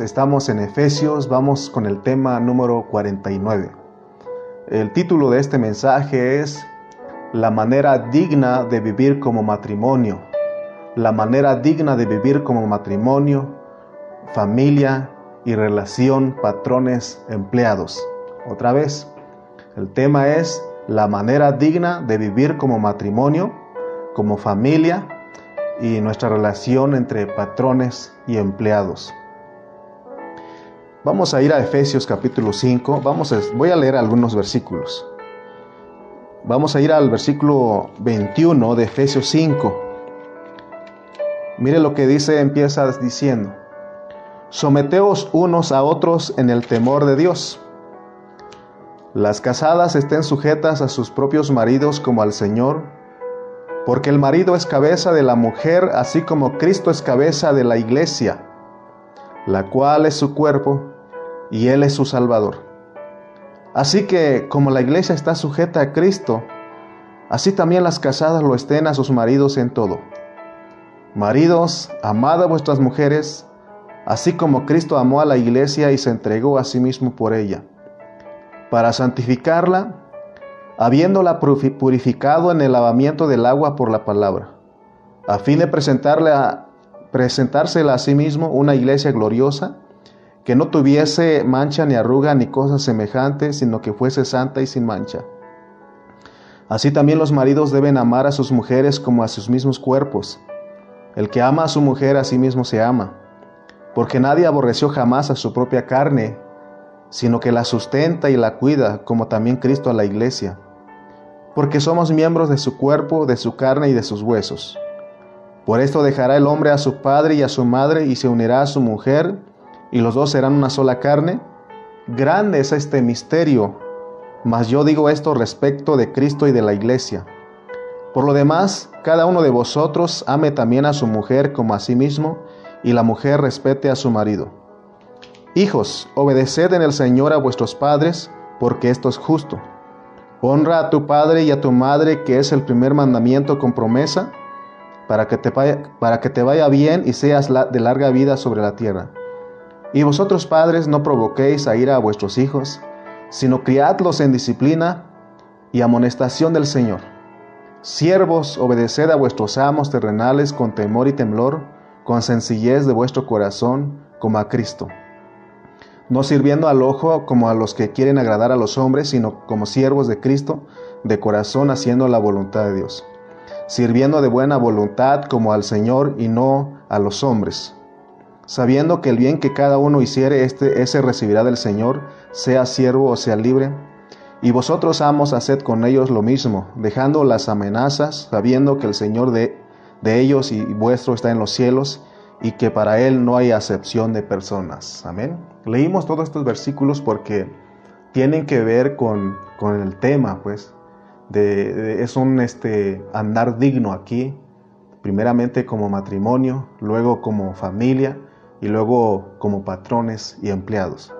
Estamos en Efesios, vamos con el tema número 49. El título de este mensaje es La manera digna de vivir como matrimonio. La manera digna de vivir como matrimonio, familia y relación patrones empleados. Otra vez, el tema es la manera digna de vivir como matrimonio, como familia y nuestra relación entre patrones y empleados. Vamos a ir a Efesios capítulo 5. Vamos a, voy a leer algunos versículos. Vamos a ir al versículo 21 de Efesios 5. Mire lo que dice, empieza diciendo, someteos unos a otros en el temor de Dios. Las casadas estén sujetas a sus propios maridos como al Señor, porque el marido es cabeza de la mujer, así como Cristo es cabeza de la iglesia, la cual es su cuerpo y Él es su Salvador. Así que como la iglesia está sujeta a Cristo, así también las casadas lo estén a sus maridos en todo. Maridos, amad a vuestras mujeres, así como Cristo amó a la iglesia y se entregó a sí mismo por ella, para santificarla, habiéndola purificado en el lavamiento del agua por la palabra, a fin de presentarle a, presentársela a sí mismo una iglesia gloriosa, que no tuviese mancha ni arruga ni cosa semejante, sino que fuese santa y sin mancha. Así también los maridos deben amar a sus mujeres como a sus mismos cuerpos. El que ama a su mujer a sí mismo se ama, porque nadie aborreció jamás a su propia carne, sino que la sustenta y la cuida, como también Cristo a la iglesia, porque somos miembros de su cuerpo, de su carne y de sus huesos. Por esto dejará el hombre a su padre y a su madre y se unirá a su mujer, y los dos serán una sola carne? Grande es este misterio, mas yo digo esto respecto de Cristo y de la iglesia. Por lo demás, cada uno de vosotros ame también a su mujer como a sí mismo, y la mujer respete a su marido. Hijos, obedeced en el Señor a vuestros padres, porque esto es justo. Honra a tu padre y a tu madre, que es el primer mandamiento con promesa, para que te vaya, para que te vaya bien y seas de larga vida sobre la tierra. Y vosotros padres no provoquéis a ira a vuestros hijos, sino criadlos en disciplina y amonestación del Señor. Siervos, obedeced a vuestros amos terrenales con temor y temblor, con sencillez de vuestro corazón, como a Cristo. No sirviendo al ojo como a los que quieren agradar a los hombres, sino como siervos de Cristo, de corazón haciendo la voluntad de Dios. Sirviendo de buena voluntad como al Señor y no a los hombres sabiendo que el bien que cada uno hiciere, este, ese recibirá del Señor, sea siervo o sea libre. Y vosotros, amos, haced con ellos lo mismo, dejando las amenazas, sabiendo que el Señor de, de ellos y vuestro está en los cielos, y que para Él no hay acepción de personas. Amén. Leímos todos estos versículos porque tienen que ver con, con el tema, pues, de, es un este, andar digno aquí, primeramente como matrimonio, luego como familia, y luego como patrones y empleados.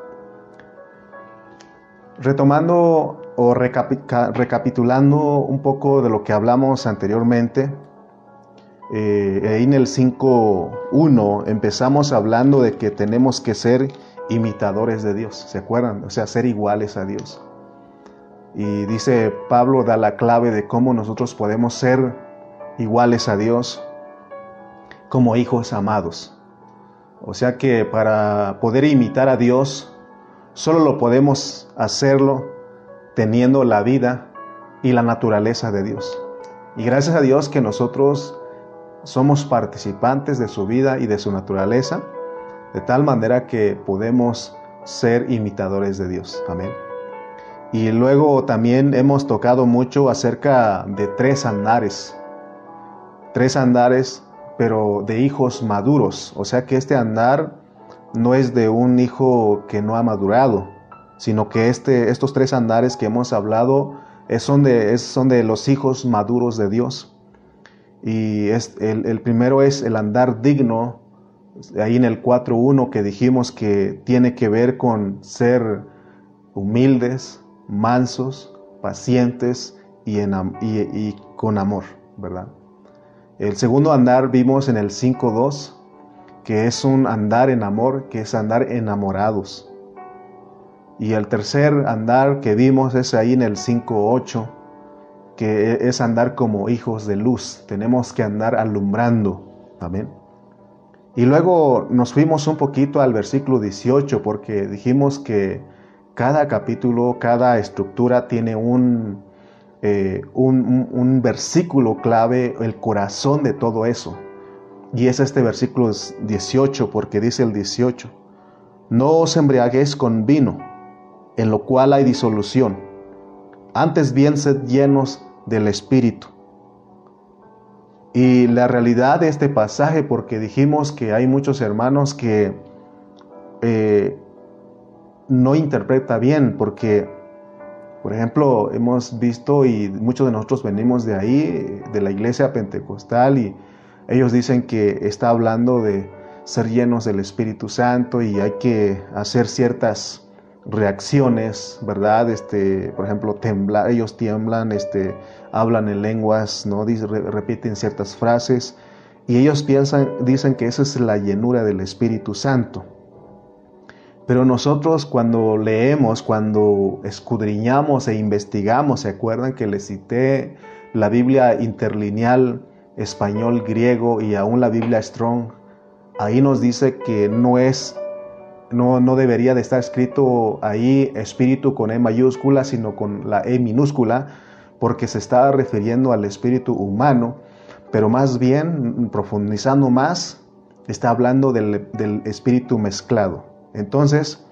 Retomando o recapitulando un poco de lo que hablamos anteriormente, eh, en el 5.1 empezamos hablando de que tenemos que ser imitadores de Dios, ¿se acuerdan? O sea, ser iguales a Dios. Y dice Pablo, da la clave de cómo nosotros podemos ser iguales a Dios como hijos amados. O sea que para poder imitar a Dios, solo lo podemos hacerlo teniendo la vida y la naturaleza de Dios. Y gracias a Dios que nosotros somos participantes de su vida y de su naturaleza, de tal manera que podemos ser imitadores de Dios. Amén. Y luego también hemos tocado mucho acerca de tres andares. Tres andares pero de hijos maduros. O sea que este andar no es de un hijo que no ha madurado, sino que este, estos tres andares que hemos hablado son, de, los hijos maduros de Dios. Y el, primero es el andar digno, ahí en el 4.1 que dijimos que tiene que ver con ser humildes, mansos, pacientes y, en, y, y con amor, ¿verdad? El segundo andar vimos en el 5.2 que es un andar en amor, que es andar enamorados. Y el tercer andar que vimos es ahí en el 5.8, que es andar como hijos de luz. Tenemos que andar alumbrando. Amén. Y luego nos fuimos un poquito al versículo 18 porque dijimos que cada capítulo, cada estructura tiene un, eh, un, versículo clave, el corazón de todo eso. Y es este versículo 18 porque dice el 18, no os embriaguéis con vino, en lo cual hay disolución, antes bien sed llenos del Espíritu. Y la realidad de este pasaje, porque dijimos que hay muchos hermanos que eh, no interpreta bien, porque, por ejemplo, hemos visto y muchos de nosotros venimos de ahí, de la iglesia pentecostal, y ellos dicen que está hablando de ser llenos del Espíritu Santo y hay que hacer ciertas reacciones, ¿verdad? Este, por ejemplo, temblar, ellos tiemblan, este, hablan en lenguas, ¿no? repiten ciertas frases y ellos piensan, dicen que esa es la llenura del Espíritu Santo. Pero nosotros cuando leemos, cuando escudriñamos e investigamos, ¿se acuerdan que les cité la Biblia interlineal español, griego y aún la Biblia Strong? Ahí nos dice que no es no, no, debería de estar escrito ahí espíritu con E mayúscula, sino con la E minúscula, porque se está refiriendo al espíritu humano, pero más bien, profundizando más, está hablando del, espíritu mezclado. Entonces,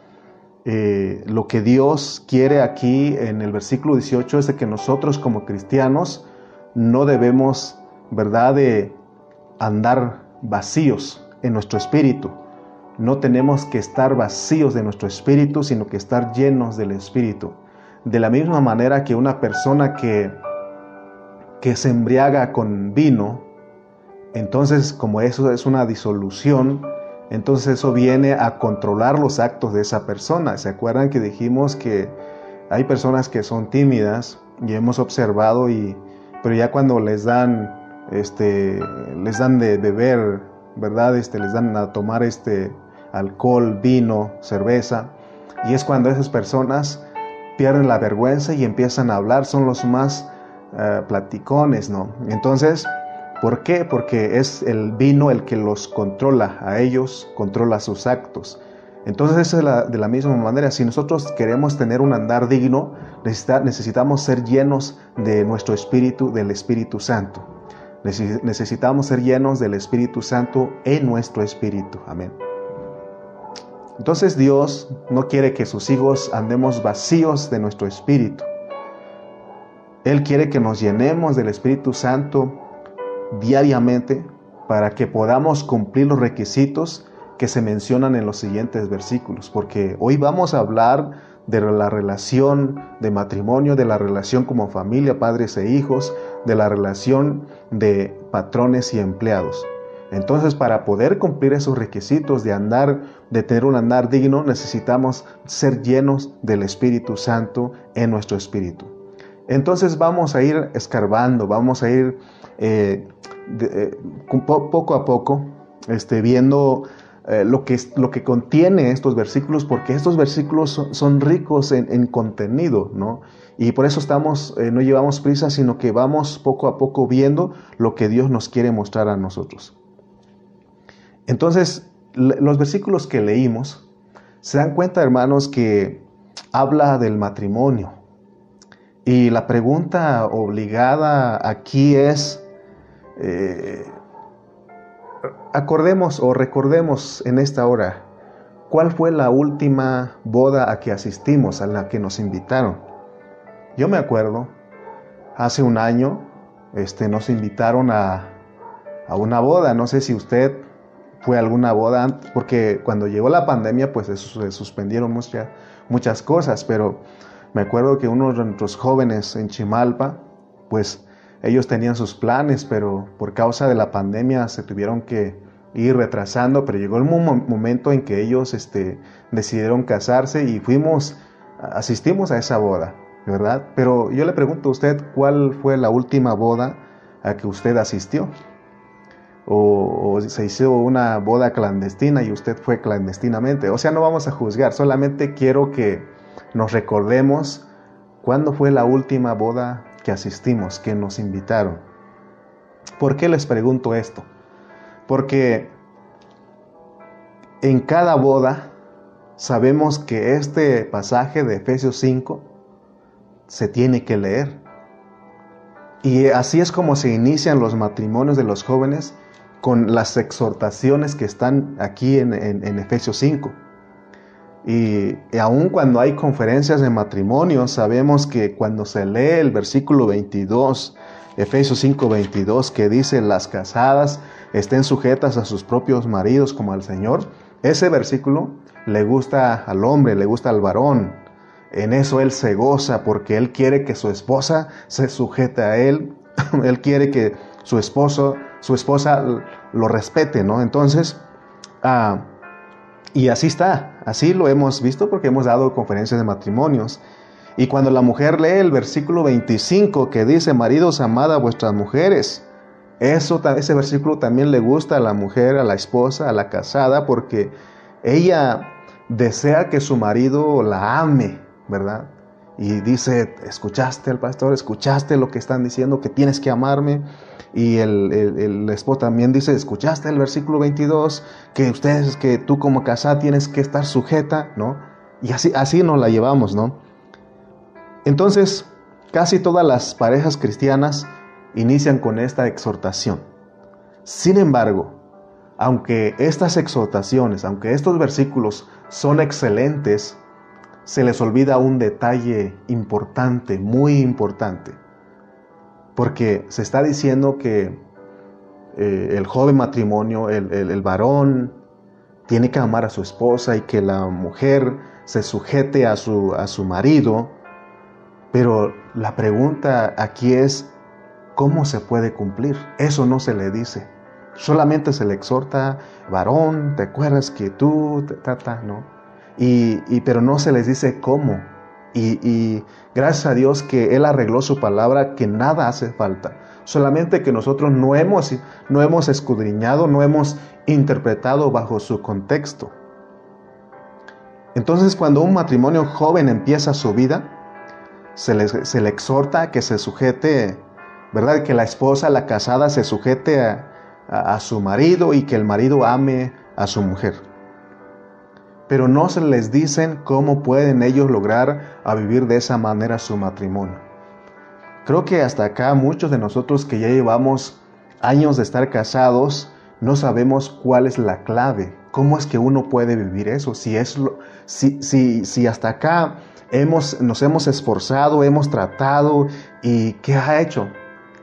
eh, lo que Dios quiere aquí en el versículo 18 es de que nosotros como cristianos no debemos, ¿verdad?, andar vacíos en nuestro espíritu no tenemos que estar vacíos de nuestro espíritu, sino que estar llenos del espíritu. De la misma manera que una persona que, que se embriaga con vino, entonces como eso es una disolución, entonces eso viene a controlar los actos de esa persona. ¿Se acuerdan que dijimos que hay personas que son tímidas y hemos observado y pero ya cuando les dan este les dan de beber, ¿verdad? Este les dan a tomar este alcohol, vino, cerveza. Y es cuando esas personas pierden la vergüenza y empiezan a hablar, son los más eh, platicones, ¿no? Entonces, ¿por qué? Porque es el vino el que los controla a ellos, controla sus actos. Entonces, es de la misma manera, si nosotros queremos tener un andar digno, necesitamos ser llenos de nuestro espíritu, del Espíritu Santo. Necesitamos ser llenos del Espíritu Santo en nuestro espíritu. Amén. Entonces Dios no quiere que sus hijos andemos vacíos de nuestro espíritu. Él quiere que nos llenemos del Espíritu Santo diariamente para que podamos cumplir los requisitos que se mencionan en los siguientes versículos, porque hoy vamos a hablar de la relación de matrimonio, de la relación como familia, padres e hijos, de la relación de patrones y empleados. Entonces, para poder cumplir esos requisitos de andar, de tener un andar digno, necesitamos ser llenos del Espíritu Santo en nuestro espíritu. Entonces vamos a ir escarbando, vamos a ir eh, eh, poco a poco este, viendo eh, lo, que, lo que contiene estos versículos, porque estos versículos son, ricos en, contenido, ¿no? Y por eso estamos, no llevamos prisa, sino que vamos poco a poco viendo lo que Dios nos quiere mostrar a nosotros. Entonces, los versículos que leímos, se dan cuenta, hermanos, que habla del matrimonio. Y la pregunta obligada aquí es, eh, acordemos o recordemos en esta hora, ¿cuál fue la última boda a que asistimos, a la que nos invitaron? Yo me acuerdo, hace un año, este, nos invitaron a, a una boda, no sé si usted fue alguna boda antes, porque cuando llegó la pandemia pues se suspendieron muchas, muchas cosas, pero me acuerdo que unos de nuestros jóvenes en Chimalpa, pues ellos tenían sus planes, pero por causa de la pandemia se tuvieron que ir retrasando, pero llegó el momento en que ellos este, decidieron casarse y fuimos, asistimos a esa boda, ¿verdad? Pero yo le pregunto a usted, ¿cuál fue la última boda a que usted asistió? o, se hizo una boda clandestina y usted fue clandestinamente. O sea, no vamos a juzgar, solamente quiero que nos recordemos cuándo fue la última boda que asistimos, que nos invitaron. ¿Por qué les pregunto esto? Porque en cada boda sabemos que este pasaje de Efesios 5 se tiene que leer. Y así es como se inician los matrimonios de los jóvenes con las exhortaciones que están aquí en, Efesios 5. Y, aun cuando hay conferencias de matrimonio, sabemos que cuando se lee el versículo 22, Efesios 5, 22, que dice, las casadas estén sujetas a sus propios maridos como al Señor, ese versículo le gusta al hombre, le gusta al varón. En eso él se goza porque él quiere que su esposa se sujete a él. él quiere que su esposo, su esposa lo respete, ¿no? Entonces, ah, y así está, así lo hemos visto porque hemos dado conferencias de matrimonios. Y cuando la mujer lee el versículo 25 que dice, maridos, amad a vuestras mujeres, eso, ese versículo también le gusta a la mujer, a la esposa, a la casada, porque ella desea que su marido la ame, ¿verdad? Y dice, escuchaste al pastor, escuchaste lo que están diciendo, que tienes que amarme. Y el, esposo también dice, escuchaste el versículo 22, que ustedes, que tú como casada tienes que estar sujeta, ¿no? Y así, así nos la llevamos, ¿no? Entonces, casi todas las parejas cristianas inician con esta exhortación. Sin embargo, aunque estas exhortaciones, aunque estos versículos son excelentes, se les olvida un detalle importante, muy importante. Porque se está diciendo que eh, el joven matrimonio, el, varón, tiene que amar a su esposa y que la mujer se sujete a su, a su marido. Pero la pregunta aquí es, ¿Cómo se puede cumplir? Eso no se le dice. Solamente se le exhorta, varón, te acuerdas que tú, ta, ¿no? Y, pero no se les dice cómo. Y, gracias a Dios que Él arregló su palabra, que nada hace falta. Solamente que nosotros no hemos, no hemos escudriñado, no hemos interpretado bajo su contexto. Entonces cuando un matrimonio joven empieza su vida, se se le exhorta a que se sujete ¿verdad? Que la esposa, la casada, se sujete a, su marido y que el marido ame a su mujer. Pero no se les dicen cómo pueden ellos lograr a vivir de esa manera su matrimonio. Creo que hasta acá muchos de nosotros que ya llevamos años de estar casados, no sabemos cuál es la clave, cómo es que uno puede vivir eso, si, es si, si, si hasta acá hemos, nos hemos esforzado, hemos tratado y ¿qué ha hecho?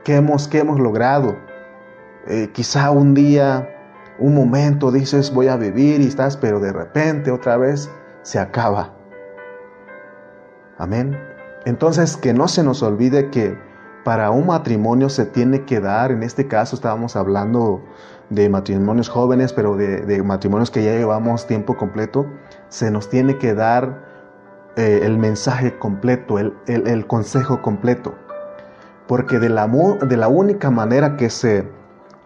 ¿Qué hemos, hemos logrado? Eh, quizá un día, un momento dices voy a vivir y estás, pero de repente otra vez se acaba. Amén. Entonces que no se nos olvide que para un matrimonio se tiene que dar, en este caso estábamos hablando de matrimonios jóvenes, pero de, matrimonios que ya llevamos tiempo completo, se nos tiene que dar eh, el mensaje completo, el consejo completo porque de la, de la única manera que, se,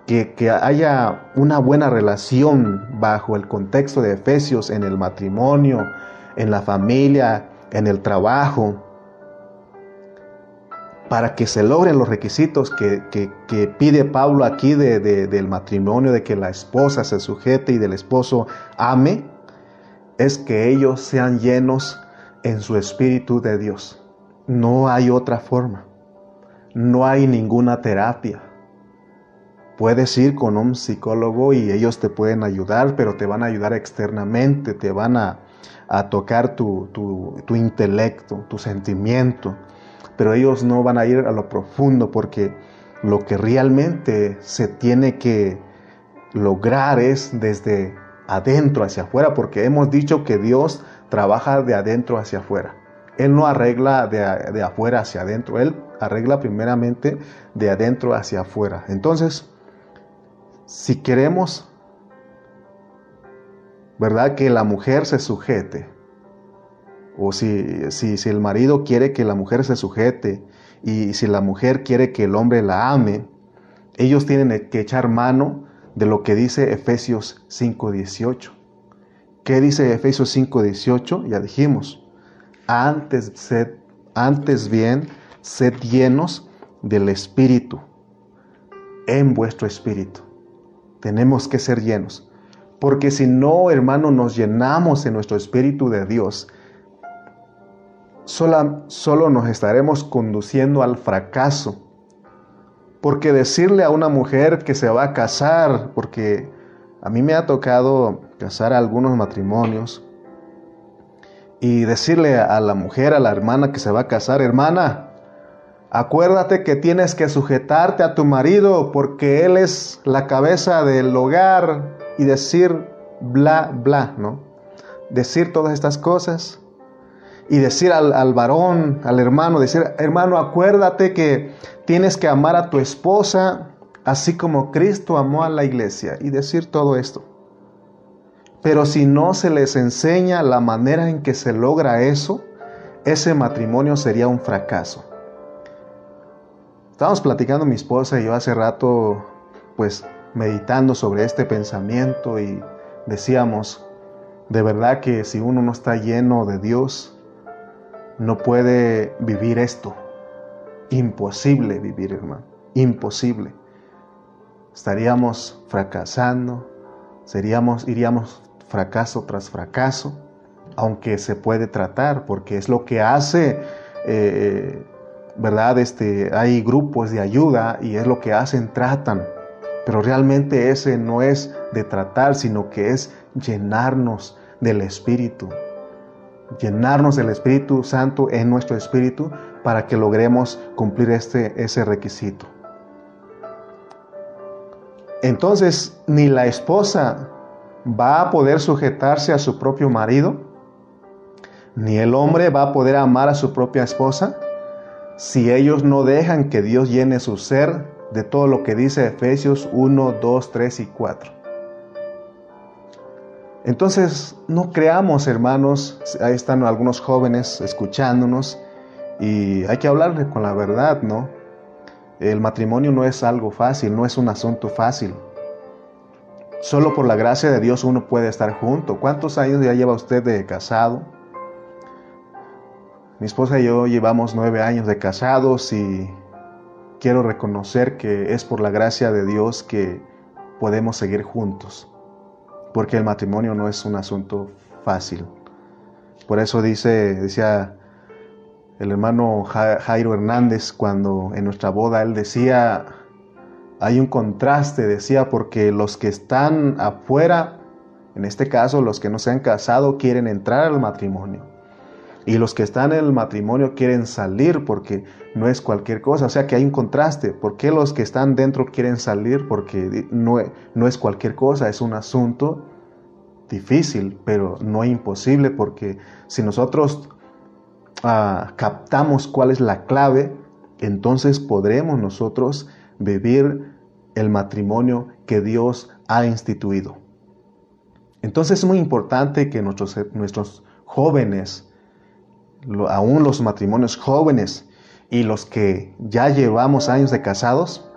que, haya una buena relación bajo el contexto de Efesios en el matrimonio, en la familia, en el trabajo, para que se logren los requisitos que, pide Pablo aquí de, del matrimonio, de que la esposa se sujete y del esposo ame, es que ellos sean llenos en su espíritu de Dios. No hay otra forma no hay ninguna terapia. Puedes ir con un psicólogo y ellos te pueden ayudar, pero te van a ayudar externamente, te van a, tocar tu, tu, intelecto, tu sentimiento, pero ellos no van a ir a lo profundo porque lo que realmente se tiene que lograr es desde adentro hacia afuera, porque hemos dicho que Dios trabaja de adentro hacia afuera. Él no arregla de, de afuera hacia adentro, Él arregla primeramente de adentro hacia afuera. Entonces, si queremos, ¿verdad? Que la mujer se sujete, o si, si, si el marido quiere que la mujer se sujete, y si la mujer quiere que el hombre la ame, ellos tienen que echar mano de lo que dice Efesios 5:18. ¿Qué dice Efesios 5:18? Ya dijimos, antes, antes bien, sed llenos del Espíritu, en vuestro Espíritu. Tenemos que ser llenos. Porque si no, hermano, nos llenamos en nuestro Espíritu de Dios, solo nos estaremos conduciendo al fracaso. Porque decirle a una mujer que se va a casar, porque a mí me ha tocado casar a algunos matrimonios, y decirle a la mujer, a la hermana que se va a casar, hermana, acuérdate que tienes que sujetarte a tu marido porque él es la cabeza del hogar y decir bla, bla, ¿no? Decir todas estas cosas y decir al, varón, al hermano, decir, hermano, acuérdate que tienes que amar a tu esposa así como Cristo amó a la iglesia y decir todo esto. Pero si no se les enseña la manera en que se logra eso, ese matrimonio sería un fracaso. Estábamos platicando mi esposa y yo hace rato, pues meditando sobre este pensamiento y decíamos, de verdad que si uno no está lleno de Dios, no puede vivir esto. Imposible vivir, hermano. Imposible. Estaríamos fracasando, seríamos, iríamos fracaso tras fracaso, aunque se puede tratar, porque es lo que hace, eh, ¿verdad? Este, hay grupos de ayuda y es lo que hacen, tratan. Pero realmente ese no es de tratar, sino que es llenarnos del Espíritu, llenarnos del Espíritu Santo en nuestro espíritu para que logremos cumplir este, ese requisito. Entonces, ni la esposa va a poder sujetarse a su propio marido, ni el hombre va a poder amar a su propia esposa, si ellos no dejan que Dios llene su ser de todo lo que dice Efesios 1, 2, 3 y 4. Entonces, no creamos, hermanos, ahí están algunos jóvenes escuchándonos y hay que hablarle con la verdad, ¿no? El matrimonio no es algo fácil, no es un asunto fácil. Solo por la gracia de Dios uno puede estar junto. ¿Cuántos años ya lleva usted de casado? Mi esposa y yo llevamos nueve años de casados y quiero reconocer que es por la gracia de Dios que podemos seguir juntos porque el matrimonio no es un asunto fácil. Por eso dice, decía el hermano Jairo Hernández cuando en nuestra boda él decía, hay un contraste, decía, porque los que están afuera, en este caso los que no se han casado, quieren entrar al matrimonio. Y los que están en el matrimonio quieren salir porque no es cualquier cosa. O sea que hay un contraste. ¿Por qué los que están dentro quieren salir? Porque no, no es cualquier cosa, es un asunto difícil, pero no imposible porque si nosotros ah, captamos cuál es la clave, entonces podremos nosotros vivir el matrimonio que Dios ha instituido. Entonces es muy importante que nuestros, nuestros jóvenes, aún los matrimonios jóvenes y los que ya llevamos años de casados,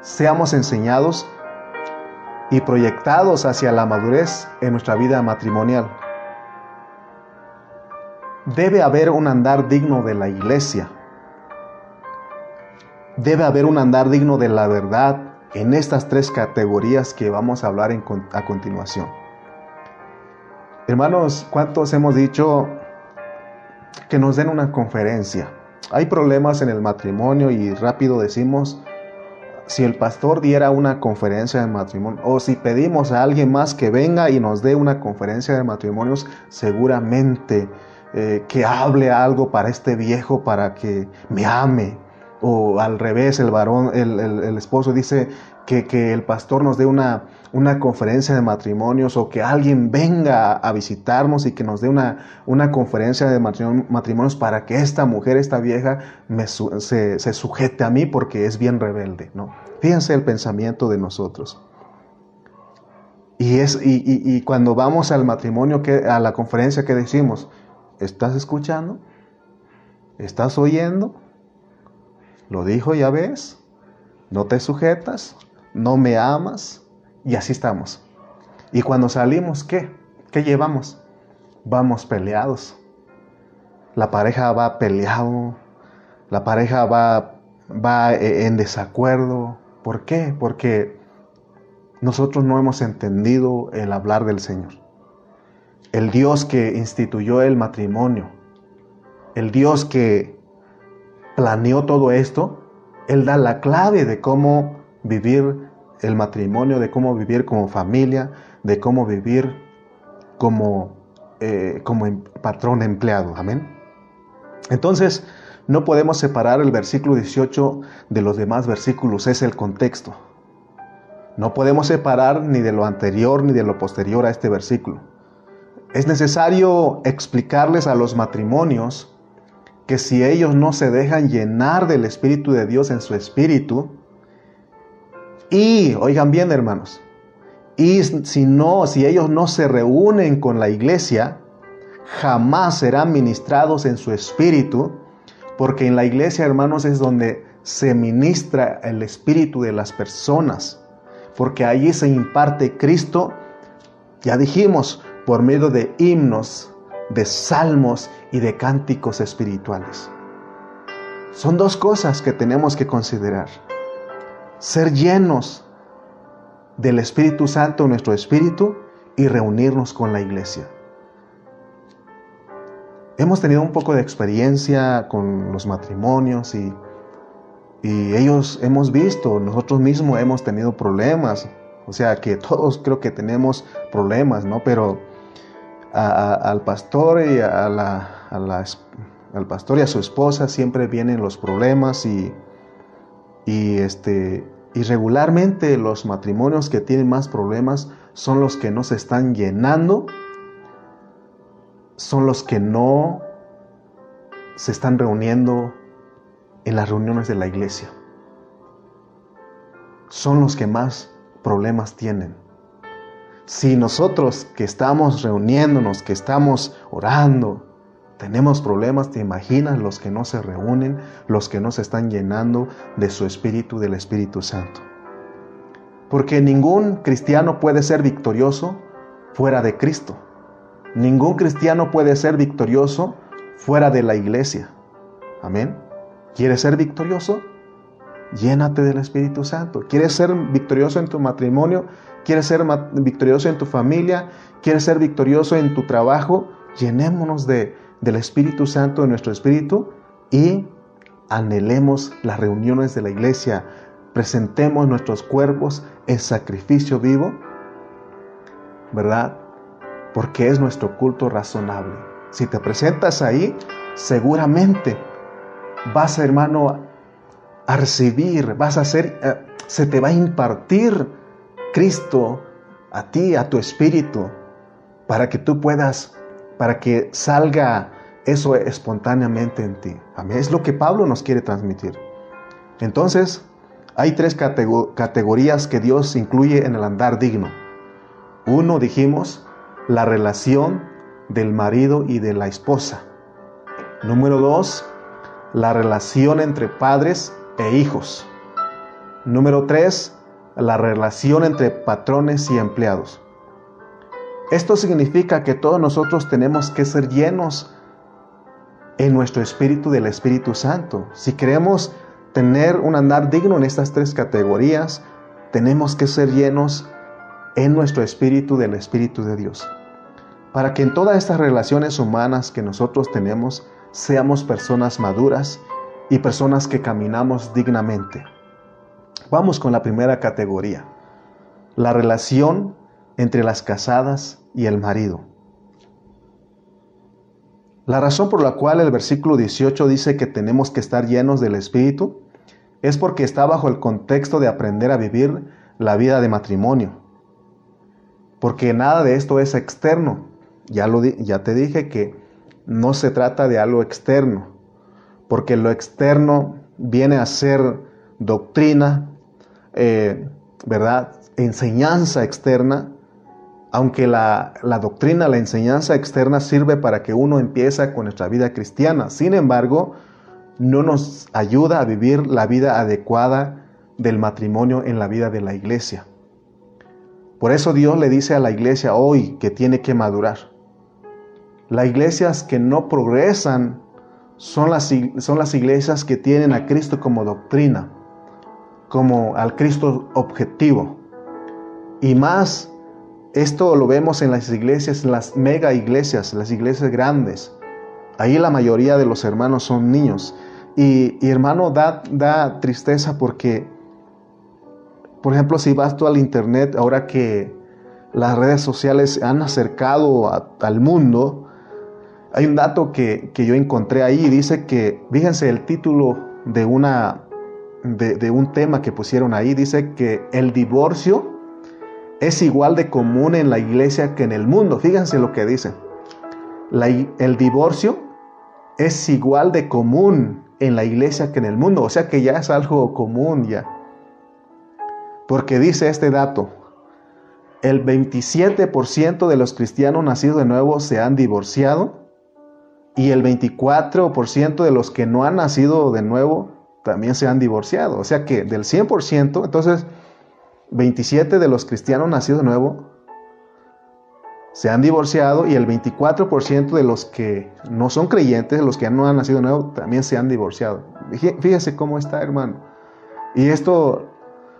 seamos enseñados y proyectados hacia la madurez en nuestra vida matrimonial. Debe haber un andar digno de la iglesia. Debe haber un andar digno de la verdad en estas tres categorías que vamos a hablar a continuación. Hermanos, ¿cuántos hemos dicho que nos den una conferencia? Hay problemas en el matrimonio y rápido decimos, si el pastor diera una conferencia de matrimonio o si pedimos a alguien más que venga y nos dé una conferencia de matrimonios, seguramente eh, que hable algo para este viejo para que me ame. O al revés, el varón, el, esposo dice que, que, el pastor nos dé una, una conferencia de matrimonios o que alguien venga a visitarnos y que nos dé una, una conferencia de matrimonios para que esta mujer, esta vieja, se, sujete a mí porque es bien rebelde. ¿no? Fíjense el pensamiento de nosotros. Y, es, y, cuando vamos al matrimonio, que, a la conferencia que decimos, ¿estás escuchando? ¿Estás oyendo? Lo dijo, ya ves, no te sujetas, no me amas, Y así estamos. Y cuando salimos, ¿qué? ¿Qué llevamos? Vamos peleados. La pareja va peleado, la pareja va, va eh, en desacuerdo. ¿Por qué? Porque nosotros no hemos entendido el hablar del Señor. El Dios que instituyó el matrimonio, el Dios que planeó todo esto, Él da la clave de cómo vivir el matrimonio, de cómo vivir como familia, de cómo vivir como, eh, como em, patrón empleado. Amén. Entonces, no podemos separar el versículo 18 de los demás versículos, es el contexto. No podemos separar ni de lo anterior ni de lo posterior a este versículo. Es necesario explicarles a los matrimonios que si ellos no se dejan llenar del Espíritu de Dios en su espíritu, y, oigan bien hermanos, y si no, si ellos no se reúnen con la iglesia, jamás serán ministrados en su espíritu, porque en la iglesia, hermanos, es donde se ministra el espíritu de las personas, porque allí se imparte Cristo, ya dijimos, por medio de himnos, de salmos y de cánticos espirituales. Son dos cosas que tenemos que considerar. Ser llenos del Espíritu Santo en nuestro espíritu y reunirnos con la iglesia. Hemos tenido un poco de experiencia con los matrimonios y, y ellos hemos visto, nosotros mismos hemos tenido problemas. O sea que todos creo que tenemos problemas, ¿no? Pero al pastor y a la, al pastor y a su esposa siempre vienen los problemas y, y, este, regularmente los matrimonios que tienen más problemas son los que no se están llenando, son los que no se están reuniendo en las reuniones de la iglesia. Son los que más problemas tienen. Si nosotros que estamos reuniéndonos, que estamos orando, tenemos problemas, te imaginas los que no se reúnen, los que no se están llenando de su espíritu, del Espíritu Santo. Porque ningún cristiano puede ser victorioso fuera de Cristo. Ningún cristiano puede ser victorioso fuera de la iglesia. Amén. ¿Quieres ser victorioso? Llénate del Espíritu Santo. ¿Quieres ser victorioso en tu matrimonio? ¿Quieres ser victorioso en tu familia? ¿Quieres ser victorioso en tu trabajo? Llenémonos de, del Espíritu Santo en nuestro espíritu y anhelemos las reuniones de la iglesia. Presentemos nuestros cuerpos en sacrificio vivo, ¿verdad? Porque es nuestro culto razonable. Si te presentas ahí, seguramente vas, hermano, a recibir, vas a ser, eh, se te va a impartir Cristo a ti, a tu espíritu, para que tú puedas, para que salga eso espontáneamente en ti. Amén. Es lo que Pablo nos quiere transmitir. Entonces, hay tres categorías que Dios incluye en el andar digno. Uno, dijimos, la relación del marido y de la esposa. Número dos, la relación entre padres e hijos. Número 3. La relación entre patrones y empleados. Esto significa que todos nosotros tenemos que ser llenos en nuestro espíritu del Espíritu Santo. Si queremos tener un andar digno en estas tres categorías, tenemos que ser llenos en nuestro espíritu del Espíritu de Dios. Para que en todas estas relaciones humanas que nosotros tenemos seamos personas maduras y personas que caminamos dignamente. Vamos con la primera categoría, la relación entre las casadas y el marido. La razón por la cual el versículo 18 dice que tenemos que estar llenos del Espíritu es porque está bajo el contexto de aprender a vivir la vida de matrimonio. Porque nada de esto es externo. Ya, lo, ya te dije que no se trata de algo externo porque lo externo viene a ser doctrina, eh, ¿verdad? Enseñanza externa, aunque la, doctrina, la enseñanza externa sirve para que uno empiece con nuestra vida cristiana. Sin embargo, no nos ayuda a vivir la vida adecuada del matrimonio en la vida de la iglesia. Por eso Dios le dice a la iglesia hoy que tiene que madurar. Las iglesias que no progresan son las, son las iglesias que tienen a Cristo como doctrina, como al Cristo objetivo. Y más, esto lo vemos en las iglesias, las mega iglesias, las iglesias grandes. Ahí la mayoría de los hermanos son niños. Y, hermano, da, da tristeza porque, por ejemplo, si vas tú al internet, ahora que las redes sociales han acercado al mundo, hay un dato que, yo encontré ahí dice que, fíjense el título de, una, de, un tema que pusieron ahí, dice que el divorcio es igual de común en la iglesia que en el mundo. Fíjense lo que dice. el divorcio es igual de común en la iglesia que en el mundo. O sea que ya es algo común ya. Porque dice este dato, el 27% de los cristianos nacidos de nuevo se han divorciado y el 24% de los que no han nacido de nuevo también se han divorciado. O sea que del 100%, entonces 27 de los cristianos nacidos de nuevo se han divorciado y el 24% de los que no son creyentes, los que no han nacido nuevo, también se han divorciado. Fíjese cómo está, hermano. Y esto,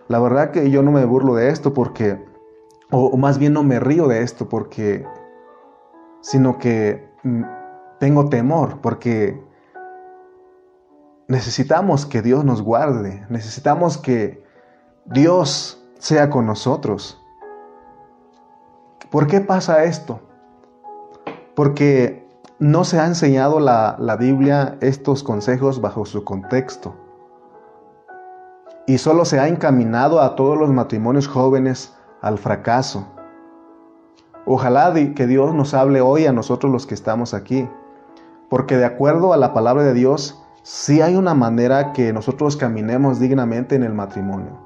la verdad que yo no me burlo de esto porque, o más bien no me río de esto porque, sino que mm, tengo temor porque necesitamos que Dios nos guarde, necesitamos que Dios sea con nosotros. ¿Por qué pasa esto? Porque no se ha enseñado la, la Biblia estos consejos bajo su contexto. Y solo se ha encaminado a todos los matrimonios jóvenes al fracaso. Ojalá que Dios nos hable hoy a nosotros los que estamos aquí. Porque de acuerdo a la palabra de Dios, sí hay una manera que nosotros caminemos dignamente en el matrimonio.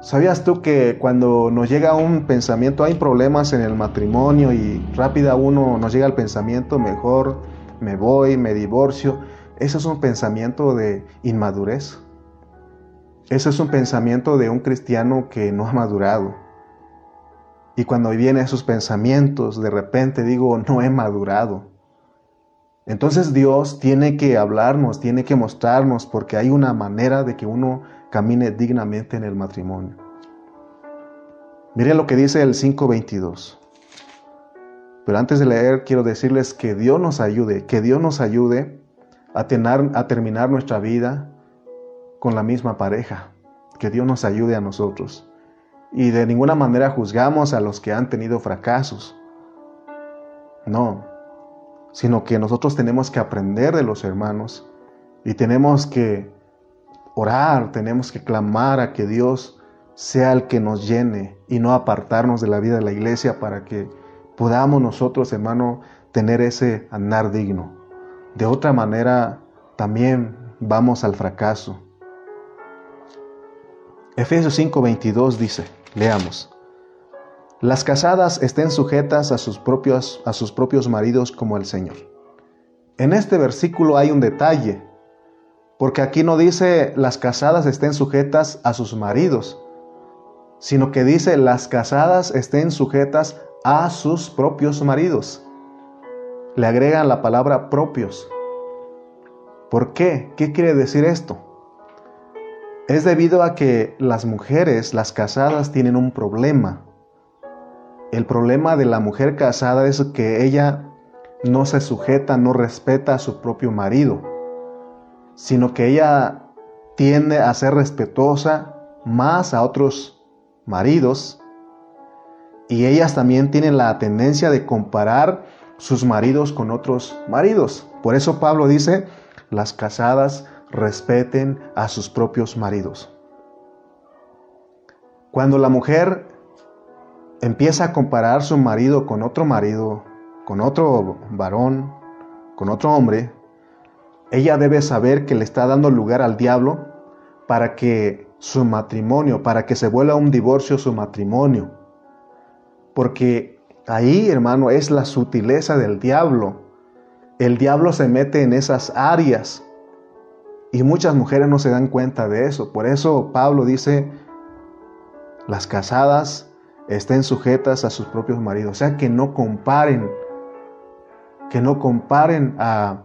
¿Sabías tú que cuando nos llega un pensamiento, hay problemas en el matrimonio y rápida uno nos llega el pensamiento, mejor me voy, me divorcio? Eso es un pensamiento de inmadurez. Eso es un pensamiento de un cristiano que no ha madurado. Y cuando vienen esos pensamientos, de repente digo, no he madurado. Entonces Dios tiene que hablarnos, tiene que mostrarnos, porque hay una manera de que uno camine dignamente en el matrimonio. Miren lo que dice el 5.22. Pero antes de leer, quiero decirles que Dios nos ayude, que Dios nos ayude a, tener, a terminar nuestra vida con la misma pareja. Que Dios nos ayude a nosotros. Y de ninguna manera juzgamos a los que han tenido fracasos. No, sino que nosotros tenemos que aprender de los hermanos y tenemos que orar, tenemos que clamar a que Dios sea el que nos llene y no apartarnos de la vida de la iglesia para que podamos nosotros, hermano, tener ese andar digno. De otra manera, también vamos al fracaso. Efesios 5:22 dice, leamos. Las casadas estén sujetas a sus, propios, a sus propios maridos como el Señor. En este versículo hay un detalle, porque aquí no dice las casadas estén sujetas a sus maridos, sino que dice las casadas estén sujetas a sus propios maridos. Le agregan la palabra propios. ¿Por qué? ¿Qué quiere decir esto? Es debido a que las mujeres, las casadas, tienen un problema el problema de la mujer casada es que ella no se sujeta, no respeta a su propio marido, sino que ella tiende a ser respetuosa más a otros maridos y ellas también tienen la tendencia de comparar sus maridos con otros maridos. Por eso Pablo dice, las casadas respeten a sus propios maridos. Cuando la mujer empieza a comparar su marido con otro marido, con otro varón, con otro hombre, ella debe saber que le está dando lugar al diablo para que su matrimonio, para que se vuelva un divorcio su matrimonio. Porque ahí, hermano, es la sutileza del diablo. El diablo se mete en esas áreas y muchas mujeres no se dan cuenta de eso. Por eso Pablo dice, las casadas estén sujetas a sus propios maridos. O sea, que no comparen, que no comparen a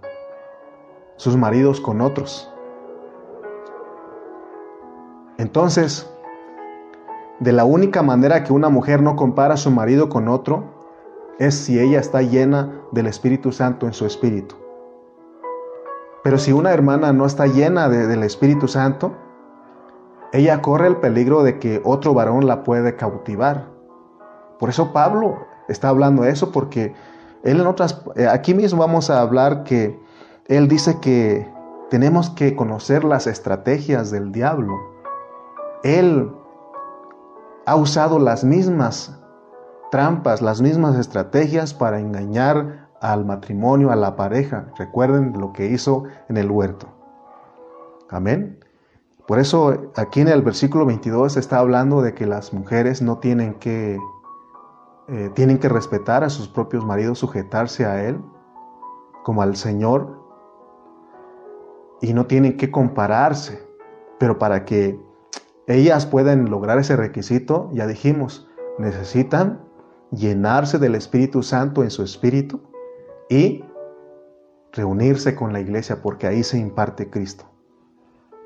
sus maridos con otros. Entonces, de la única manera que una mujer no compara a su marido con otro es si ella está llena del Espíritu Santo en su espíritu. Pero si una hermana no está llena del Espíritu Santo, ella corre el peligro de que otro varón la puede cautivar. Por eso Pablo está hablando eso, porque él en otras, eh, aquí mismo vamos a hablar que él dice que tenemos que conocer las estrategias del diablo. Él ha usado las mismas trampas, las mismas estrategias para engañar al matrimonio, a la pareja. Recuerden lo que hizo en el huerto. Amén. Por eso aquí en el versículo 22 está hablando de que las mujeres no tienen que, eh, tienen que respetar a sus propios maridos, sujetarse a Él como al Señor y no tienen que compararse. Pero para que ellas puedan lograr ese requisito, ya dijimos, necesitan llenarse del Espíritu Santo en su espíritu y reunirse con la iglesia porque ahí se imparte Cristo.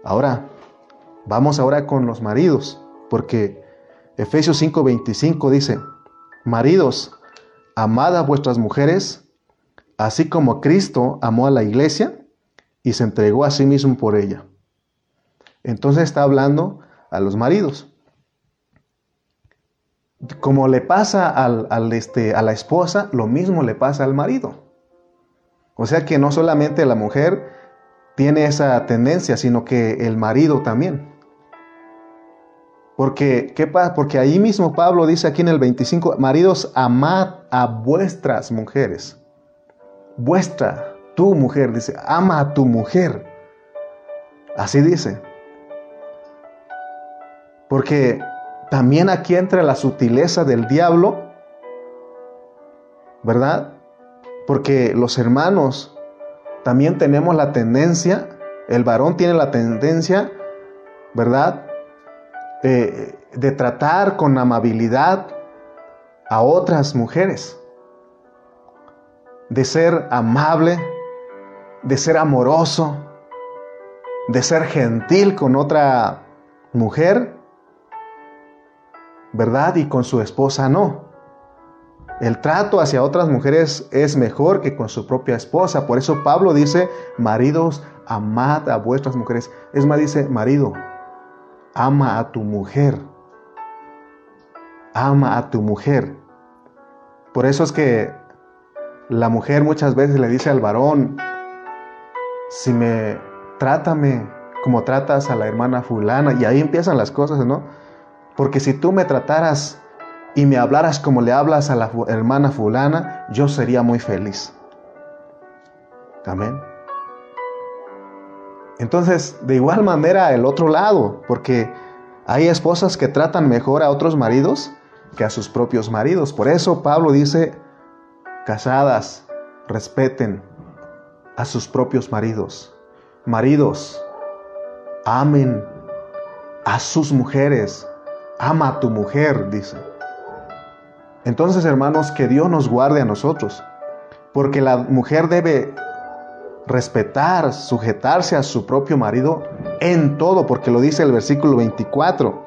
Ahora, vamos ahora con los maridos, porque Efesios 5:25 dice, maridos, amad a vuestras mujeres, así como Cristo amó a la iglesia y se entregó a sí mismo por ella. Entonces está hablando a los maridos. Como le pasa al, este, a la esposa, lo mismo le pasa al marido. O sea que no solamente la mujer tiene esa tendencia, sino que el marido también. Porque, ¿qué pasa? Porque ahí mismo Pablo dice aquí en el 25, maridos, amad a vuestras mujeres. Vuestra, tu mujer, dice, ama a tu mujer. Así dice. Porque también aquí entra la sutileza del diablo, ¿verdad? Porque los hermanos también tenemos la tendencia, el varón tiene la tendencia, ¿verdad? Eh, de tratar con amabilidad a otras mujeres, de ser amable, de ser amoroso, de ser gentil con otra mujer ¿verdad? Y con su esposa no. El trato hacia otras mujeres es mejor que con su propia esposa. Por eso Pablo dice, maridos, amad a vuestras mujeres. Es más, dice, marido, ama a tu mujer. Ama a tu mujer. Por eso es que la mujer muchas veces le dice al varón, si me trátame como tratas a la hermana fulana, y ahí empiezan las cosas, ¿no? Porque si tú me trataras y me hablaras como le hablas a la hermana fulana, yo sería muy feliz. Amén. Entonces, de igual manera, el otro lado, porque hay esposas que tratan mejor a otros maridos que a sus propios maridos. Por eso Pablo dice, casadas, respeten a sus propios maridos. Maridos, amen a sus mujeres ama a tu mujer, dice. Entonces, hermanos, que Dios nos guarde a nosotros, porque la mujer debe respetar, sujetarse a su propio marido en todo, porque lo dice el versículo 24.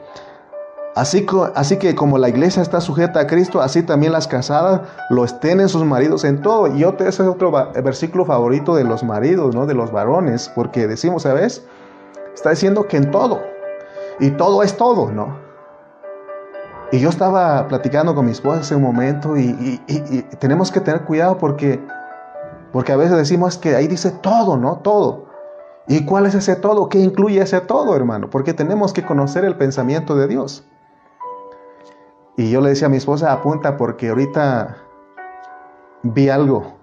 Así, así, que como la iglesia está sujeta a Cristo, así también las casadas lo estén en sus maridos en todo. Y ese es otro versículo favorito de los maridos, ¿no? De los varones, porque decimos, ¿sabes? Está diciendo que en todo. Y todo es todo, ¿no? Y yo estaba platicando con mi esposa hace un momento y, tenemos que tener cuidado porque, porque a veces decimos que ahí dice todo, ¿no? Todo. ¿Y cuál es ese todo? ¿Qué incluye ese todo, hermano? Porque tenemos que conocer el pensamiento de Dios. Y yo le decía a mi esposa, apunta porque ahorita vi algo.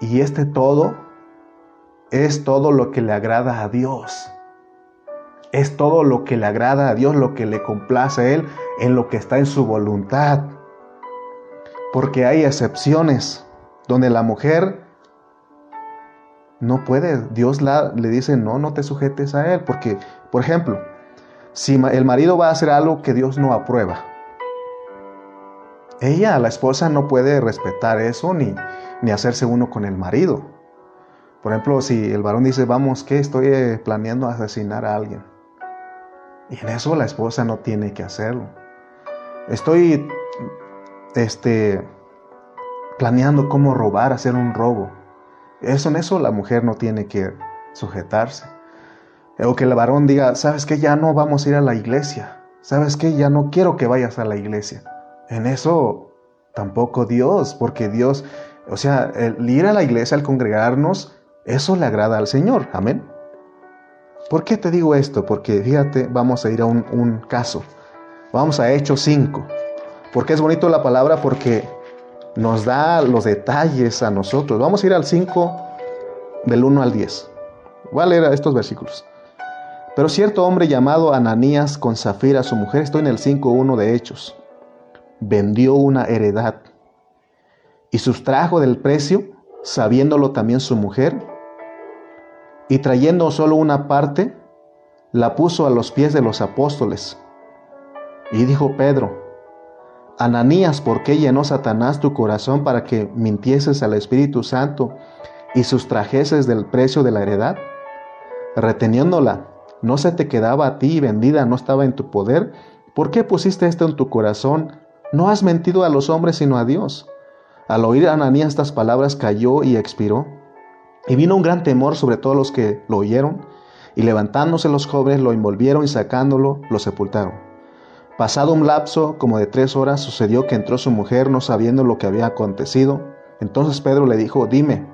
Y este todo es todo lo que le agrada a Dios es todo lo que le agrada a Dios, lo que le complace a Él, en lo que está en su voluntad. Porque hay excepciones donde la mujer no puede, Dios la, le dice, no, no te sujetes a Él. Porque, por ejemplo, si el marido va a hacer algo que Dios no aprueba, ella, la esposa, no puede respetar eso ni, ni hacerse uno con el marido. Por ejemplo, si el varón dice, vamos, que estoy eh, planeando asesinar a alguien. Y en eso la esposa no tiene que hacerlo. Estoy este, planeando cómo robar, hacer un robo. Eso en eso la mujer no tiene que sujetarse. O que el varón diga, sabes que ya no vamos a ir a la iglesia. Sabes que ya no quiero que vayas a la iglesia. En eso tampoco Dios, porque Dios, o sea, el ir a la iglesia, al congregarnos, eso le agrada al Señor. Amén. ¿Por qué te digo esto? Porque fíjate, vamos a ir a un, un caso. Vamos a Hechos 5. Porque es bonito la palabra porque nos da los detalles a nosotros. Vamos a ir al 5 del 1 al 10. Voy a leer estos versículos. Pero cierto hombre llamado Ananías con Zafira, su mujer, estoy en el 5.1 de Hechos, vendió una heredad y sustrajo del precio, sabiéndolo también su mujer, y trayendo solo una parte, la puso a los pies de los apóstoles. Y dijo Pedro, Ananías, ¿por qué llenó Satanás tu corazón para que mintieses al Espíritu Santo y sustrajeses del precio de la heredad? Reteniéndola, ¿no se te quedaba a ti vendida, no estaba en tu poder? ¿Por qué pusiste esto en tu corazón? No has mentido a los hombres sino a Dios. Al oír a Ananías estas palabras cayó y expiró. Y vino un gran temor sobre todos los que lo oyeron, y levantándose los jóvenes lo envolvieron y sacándolo lo sepultaron. Pasado un lapso como de tres horas, sucedió que entró su mujer no sabiendo lo que había acontecido. Entonces Pedro le dijo, dime,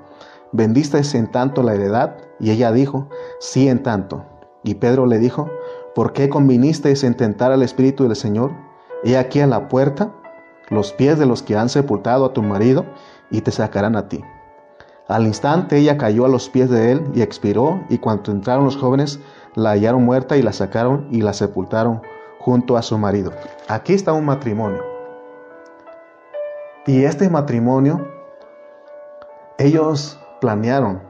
¿vendiste en tanto la heredad? Y ella dijo, sí en tanto. Y Pedro le dijo, ¿por qué convinisteis en tentar al Espíritu del Señor? He aquí a la puerta los pies de los que han sepultado a tu marido y te sacarán a ti. Al instante ella cayó a los pies de él y expiró, y cuando entraron los jóvenes, la hallaron muerta y la sacaron y la sepultaron junto a su marido. Aquí está un matrimonio. Y este matrimonio, ellos planearon.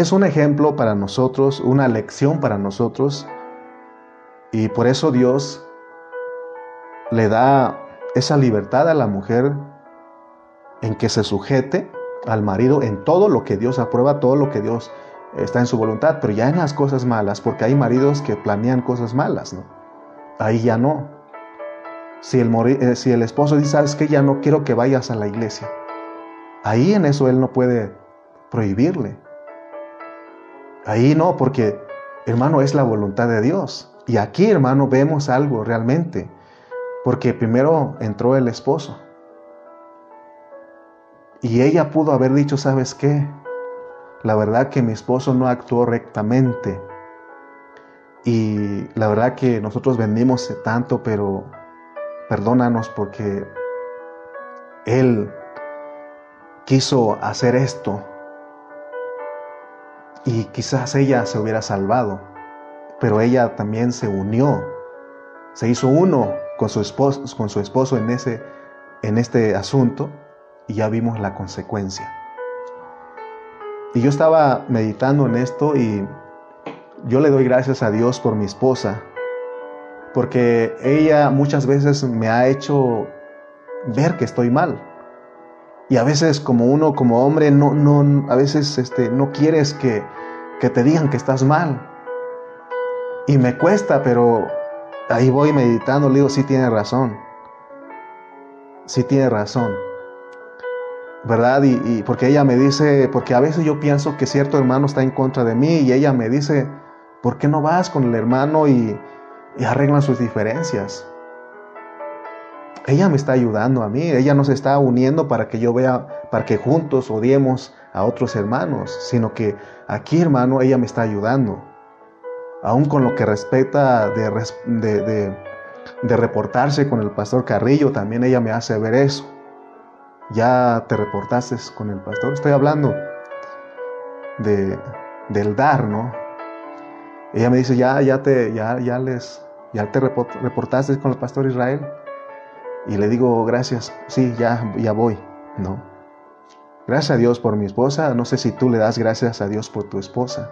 Es un ejemplo para nosotros, una lección para nosotros. Y por eso Dios le da esa libertad a la mujer en que se sujete al marido en todo lo que Dios aprueba, todo lo que Dios está en su voluntad, pero ya en las cosas malas, porque hay maridos que planean cosas malas, ¿no? Ahí ya no. Si el, eh, si el esposo dice, sabes que ya no quiero que vayas a la iglesia, ahí en eso él no puede prohibirle. Ahí no, porque hermano es la voluntad de Dios. Y aquí hermano vemos algo realmente, porque primero entró el esposo. Y ella pudo haber dicho, ¿sabes qué? La verdad que mi esposo no actuó rectamente. Y la verdad que nosotros vendimos tanto, pero perdónanos porque él quiso hacer esto. Y quizás ella se hubiera salvado, pero ella también se unió, se hizo uno con su esposo, con su esposo en, ese, en este asunto y ya vimos la consecuencia. Y yo estaba meditando en esto y yo le doy gracias a Dios por mi esposa, porque ella muchas veces me ha hecho ver que estoy mal. Y a veces como uno, como hombre, no, no, a veces este, no quieres que, que te digan que estás mal. Y me cuesta, pero ahí voy meditando, le digo, sí tiene razón. Sí tiene razón. ¿verdad? Y, porque ella me dice, porque a veces yo pienso que cierto hermano está en contra de mí y ella me dice, ¿por qué no vas con el hermano y, y arreglan sus diferencias? Ella me está ayudando a mí, ella nos está uniendo para que yo vea, para que juntos odiemos a otros hermanos, sino que aquí, hermano, ella me está ayudando. Aún con lo que respeta de, de, de reportarse con el pastor Carrillo, también ella me hace ver eso ya te reportaste con el pastor. Estoy hablando de, del dar, ¿no? Ella me dice, ya, ya te, ya, ya les, ya te reportaste con el pastor Israel. Y le digo, gracias, sí, ya, ya voy, ¿no? Gracias a Dios por mi esposa. No sé si tú le das gracias a Dios por tu esposa.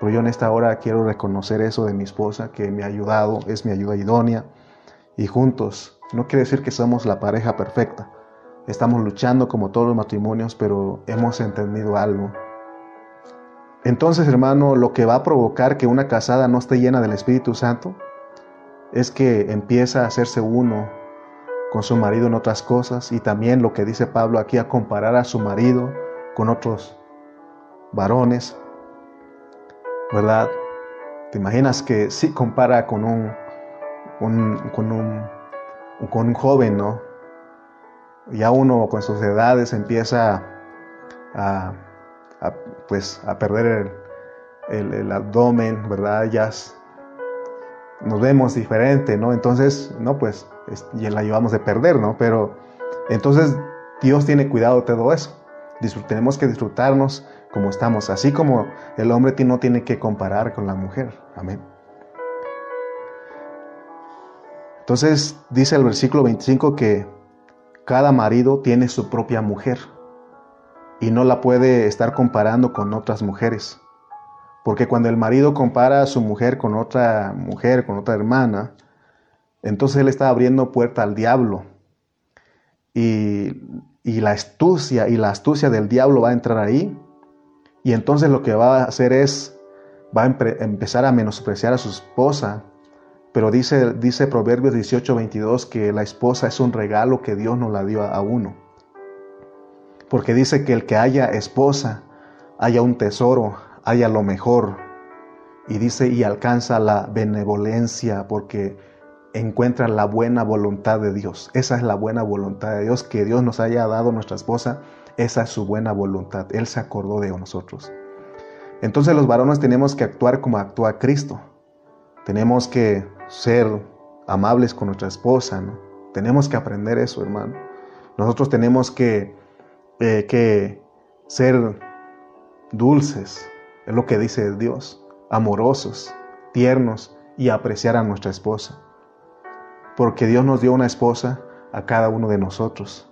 Pero yo en esta hora quiero reconocer eso de mi esposa, que me ha ayudado, es mi ayuda idónea. Y juntos, no quiere decir que somos la pareja perfecta. Estamos luchando como todos los matrimonios, pero hemos entendido algo. Entonces, hermano, lo que va a provocar que una casada no esté llena del Espíritu Santo es que empieza a hacerse uno con su marido en otras cosas y también lo que dice Pablo aquí a comparar a su marido con otros varones, ¿verdad? ¿Te imaginas que si compara con un, con un, con un joven, ¿no? Ya uno con sus edades empieza a, pues, a perder el, el, abdomen, ¿verdad? Ya nos vemos diferente, ¿no? Entonces, no, pues ya la llevamos de perder, ¿no? Pero entonces Dios tiene cuidado de todo eso. tenemos que disfrutarnos como estamos, así como el hombre no tiene que comparar con la mujer. Amén. Entonces dice el versículo 25 que cada marido tiene su propia mujer y no la puede estar comparando con otras mujeres. Porque cuando el marido compara a su mujer con otra mujer, con otra hermana, entonces él está abriendo puerta al diablo. Y, la astucia y la astucia del diablo va a entrar ahí. Y entonces lo que va a hacer es, va a empezar a menospreciar a su esposa. Pero dice, dice Proverbios 18, 22 que la esposa es un regalo que Dios nos la dio a uno. Porque dice que el que haya esposa, haya un tesoro, haya lo mejor. Y dice, y alcanza la benevolencia porque encuentra la buena voluntad de Dios. Esa es la buena voluntad de Dios, que Dios nos haya dado nuestra esposa. Esa es su buena voluntad. Él se acordó de nosotros. Entonces los varones tenemos que actuar como actúa Cristo. Tenemos que ser amables con nuestra esposa. Tenemos que aprender eso, hermano. Nosotros tenemos que, eh, que ser dulces, es lo que dice Dios, amorosos, tiernos y apreciar a nuestra esposa. Porque Dios nos dio una esposa a cada uno de nosotros.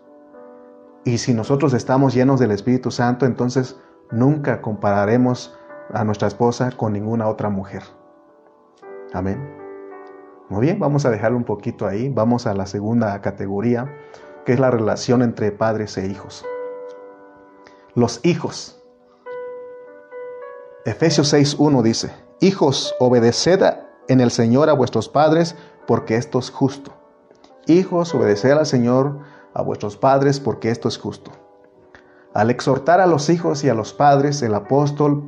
Y si nosotros estamos llenos del Espíritu Santo, entonces nunca compararemos a nuestra esposa con ninguna otra mujer. Amén. Muy bien, vamos a dejarlo un poquito ahí. Vamos a la segunda categoría, que es la relación entre padres e hijos. Los hijos. Efesios 6.1 dice, Hijos, obedeced en el Señor a vuestros padres, porque esto es justo. Hijos, obedeced al Señor a vuestros padres, porque esto es justo. Al exhortar a los hijos y a los padres, el apóstol,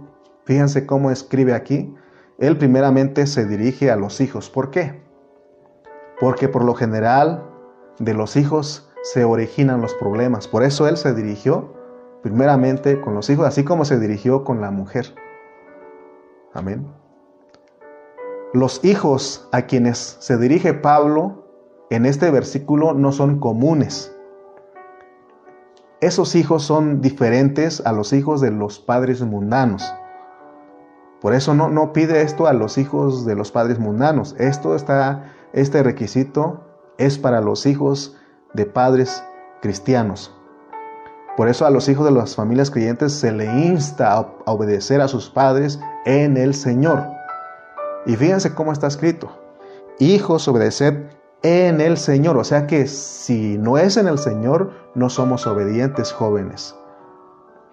fíjense cómo escribe aquí, él primeramente se dirige a los hijos. ¿Por qué? Porque por lo general de los hijos se originan los problemas. Por eso él se dirigió primeramente con los hijos, así como se dirigió con la mujer. Amén. Los hijos a quienes se dirige Pablo en este versículo no son comunes. Esos hijos son diferentes a los hijos de los padres mundanos. Por eso no, no pide esto a los hijos de los padres mundanos. Esto está, este requisito es para los hijos de padres cristianos. Por eso a los hijos de las familias creyentes se le insta a obedecer a sus padres en el Señor. Y fíjense cómo está escrito. Hijos, obedeced en el Señor. O sea que si no es en el Señor, no somos obedientes jóvenes.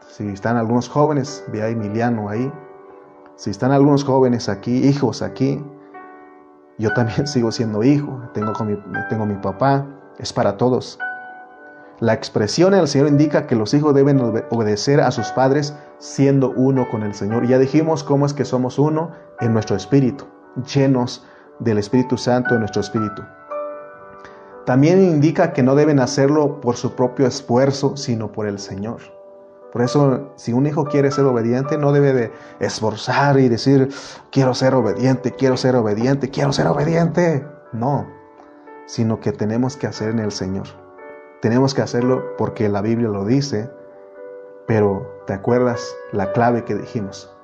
Si están algunos jóvenes, ve a Emiliano ahí. Si están algunos jóvenes aquí, hijos aquí, yo también sigo siendo hijo. Tengo, con tengo mi papá. Es para todos. La expresión del Señor indica que los hijos deben obedecer a sus padres siendo uno con el Señor. Ya dijimos cómo es que somos uno en nuestro espíritu, llenos del Espíritu Santo en nuestro espíritu. También indica que no deben hacerlo por su propio esfuerzo, sino por el Señor. Por eso, si un hijo quiere ser obediente, no debe de esforzar y decir, quiero ser obediente, quiero ser obediente, quiero ser obediente. No, sino que tenemos que hacer en el Señor. Tenemos que hacerlo porque la Biblia lo dice, pero ¿te acuerdas la clave que dijimos?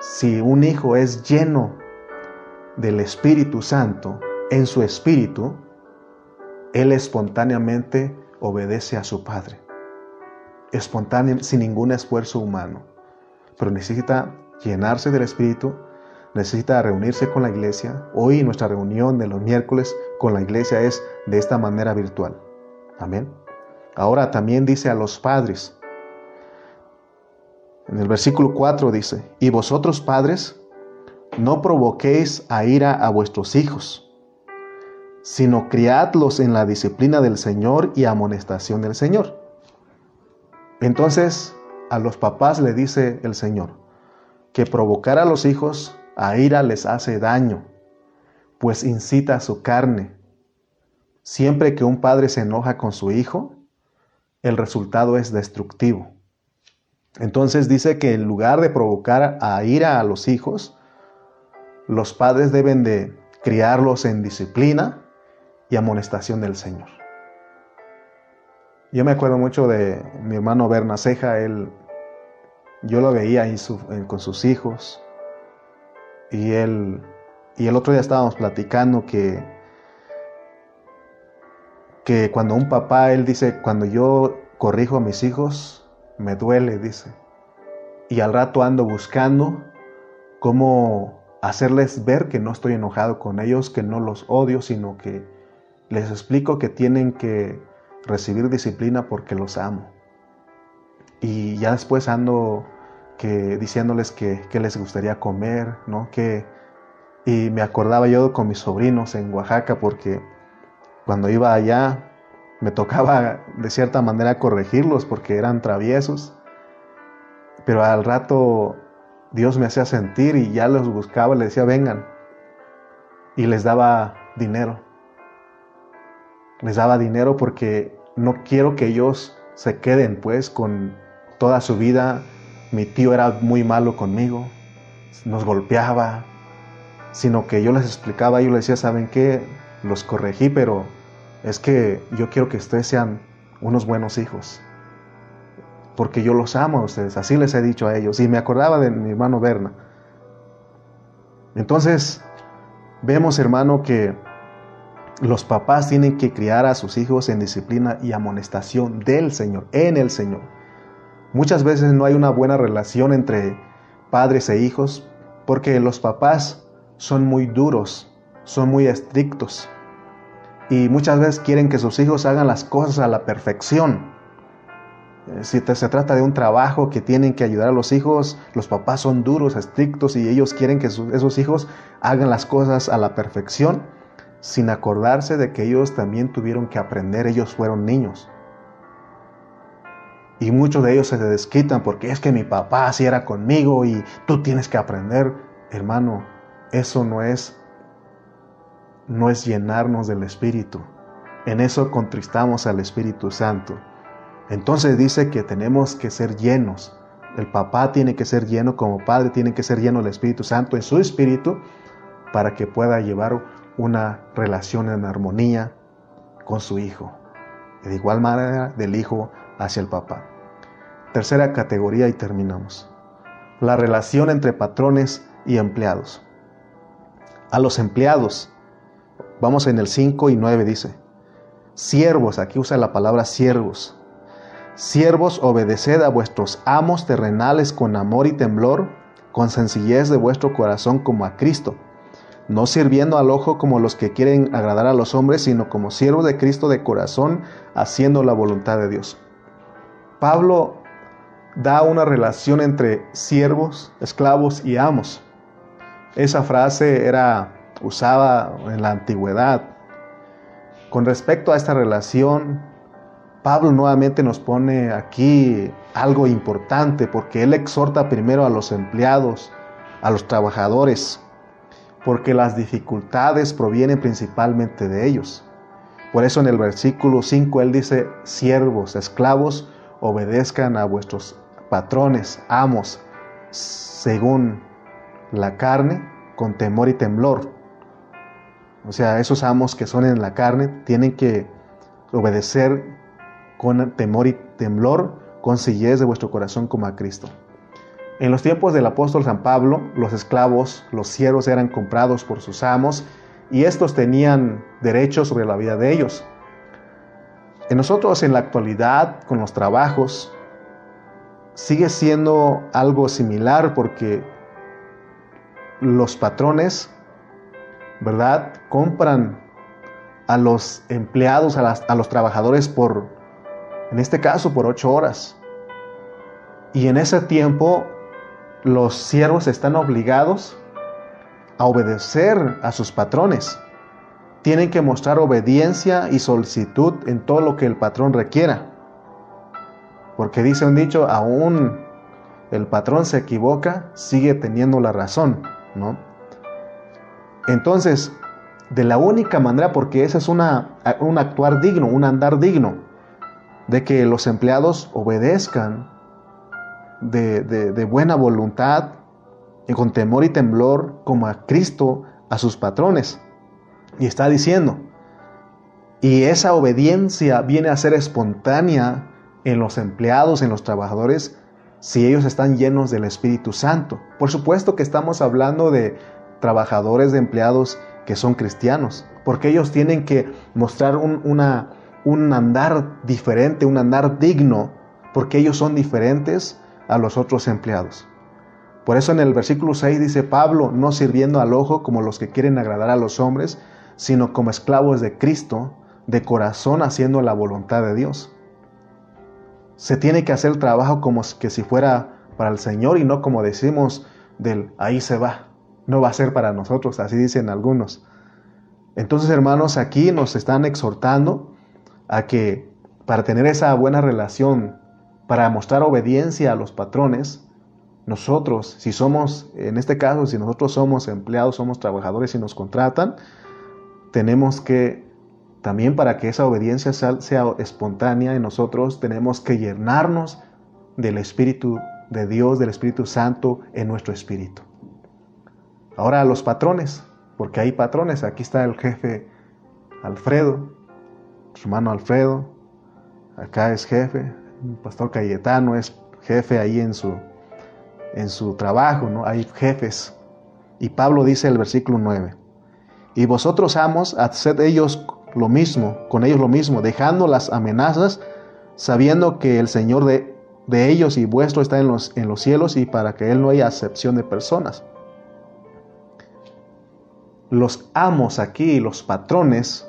Si un hijo es lleno del Espíritu Santo, en su espíritu, él espontáneamente obedece a su Padre. Espontáneo, sin ningún esfuerzo humano. Pero necesita llenarse del Espíritu, necesita reunirse con la iglesia. Hoy nuestra reunión de los miércoles con la iglesia es de esta manera virtual. Amén. Ahora también dice a los padres. En el versículo 4 dice, y vosotros padres, no provoquéis a ira a vuestros hijos, sino criadlos en la disciplina del Señor y amonestación del Señor. Entonces a los papás le dice el Señor que provocar a los hijos a ira les hace daño, pues incita a su carne. Siempre que un padre se enoja con su hijo, el resultado es destructivo. Entonces dice que en lugar de provocar a ira a los hijos, los padres deben de criarlos en disciplina y amonestación del Señor. Yo me acuerdo mucho de mi hermano Berna Ceja, él, yo lo veía ahí con sus hijos y él, y el otro día estábamos platicando que, que cuando un papá, él dice, cuando yo corrijo a mis hijos, me duele, dice, y al rato ando buscando cómo hacerles ver que no estoy enojado con ellos, que no los odio, sino que les explico que tienen que recibir disciplina porque los amo. Y ya después ando que diciéndoles que, les gustaría comer, ¿no? Que, y me acordaba yo con mis sobrinos en Oaxaca porque cuando iba allá me tocaba de cierta manera corregirlos porque eran traviesos. Pero al rato Dios me hacía sentir y ya los buscaba, les decía, vengan. Y les daba dinero. Les daba dinero porque no quiero que ellos se queden pues con toda su vida. Mi tío era muy malo conmigo, nos golpeaba, sino que yo les explicaba, yo les decía, ¿saben qué? Los corregí, pero es que yo quiero que ustedes sean unos buenos hijos porque yo los amo a ustedes, así les he dicho a ellos. Y me acordaba de mi hermano Berna. Entonces, vemos hermano que los papás tienen que criar a sus hijos en disciplina y amonestación del Señor, en el Señor. Muchas veces no hay una buena relación entre padres e hijos porque los papás son muy duros, son muy estrictos y muchas veces quieren que sus hijos hagan las cosas a la perfección. Eh, si se trata de un trabajo que tienen que ayudar a los hijos, los papás son duros, estrictos y ellos quieren que esos hijos hagan las cosas a la perfección sin acordarse de que ellos también tuvieron que aprender, ellos fueron niños. Y muchos de ellos se desquitan porque es que mi papá así era conmigo y tú tienes que aprender. Hermano, eso no es no es llenarnos del Espíritu. En eso contristamos al Espíritu Santo. Entonces dice que tenemos que ser llenos. El papá tiene que ser lleno como padre, tiene que ser lleno del Espíritu Santo en su espíritu para que pueda llevar una relación en armonía con su hijo. de igual manera del hijo hacia el papá. Tercera categoría y terminamos. La relación entre patrones y empleados. A los empleados, vamos en el 5 y 9 dice, siervos, aquí usa la palabra siervos, Siervos, obedeced a vuestros amos terrenales con amor y temblor, con sencillez de vuestro corazón como a Cristo, no sirviendo al ojo como los que quieren agradar a los hombres, sino como siervos de Cristo de corazón, haciendo la voluntad de Dios. Pablo da una relación entre siervos, esclavos y amos. Esa frase era usada en la antigüedad. Con respecto a esta relación, Pablo nuevamente nos pone aquí algo importante porque él exhorta primero a los empleados, a los trabajadores, porque las dificultades provienen principalmente de ellos. Por eso en el versículo 5 él dice, siervos, esclavos, obedezcan a vuestros patrones, amos, según la carne, con temor y temblor. O sea, esos amos que son en la carne tienen que obedecer con temor y temblor, con sencillez de vuestro corazón como a Cristo. En los tiempos del apóstol San Pablo, los esclavos, los siervos eran comprados por sus amos y estos tenían derechos sobre la vida de ellos. En nosotros en la actualidad, con los trabajos, sigue siendo algo similar porque los patrones, ¿verdad? Compran a los empleados, a, a los trabajadores por, en este caso, por ocho horas. Y en ese tiempo los siervos están obligados a obedecer a sus patrones. Tienen que mostrar obediencia y solicitud en todo lo que el patrón requiera. Porque dice un dicho, aún el patrón se equivoca, sigue teniendo la razón, ¿no? Entonces, de la única manera, porque ese es una, un actuar digno, un andar digno, de que los empleados obedezcan de, de buena voluntad y con temor y temblor como a Cristo a sus patrones. Y está diciendo, y esa obediencia viene a ser espontánea en los empleados, en los trabajadores, si ellos están llenos del Espíritu Santo. Por supuesto que estamos hablando de trabajadores, de empleados que son cristianos, porque ellos tienen que mostrar un, un andar diferente, un andar digno, porque ellos son diferentes a los otros empleados. Por eso en el versículo 6 dice Pablo, no sirviendo al ojo como los que quieren agradar a los hombres, sino como esclavos de Cristo, de corazón haciendo la voluntad de Dios. Se tiene que hacer el trabajo como que si fuera para el Señor y no como decimos del ahí se va. No va a ser para nosotros, así dicen algunos. Entonces, hermanos, aquí nos están exhortando a que para tener esa buena relación, para mostrar obediencia a los patrones, nosotros, si somos, en este caso, si nosotros somos empleados, somos trabajadores y nos contratan, tenemos que, también para que esa obediencia sea espontánea en nosotros, tenemos que llenarnos del Espíritu de Dios, del Espíritu Santo en nuestro espíritu. Ahora los patrones, porque hay patrones, aquí está el jefe Alfredo, su hermano Alfredo, acá es jefe, el pastor Cayetano es jefe ahí en su en su trabajo, ¿no? Hay jefes. Y Pablo dice el versículo 9, y vosotros amos, haced ellos lo mismo, con ellos lo mismo, dejando las amenazas, sabiendo que el Señor de, de ellos y vuestro está en los, en los cielos y para que Él no haya acepción de personas. Los amos aquí, los patrones,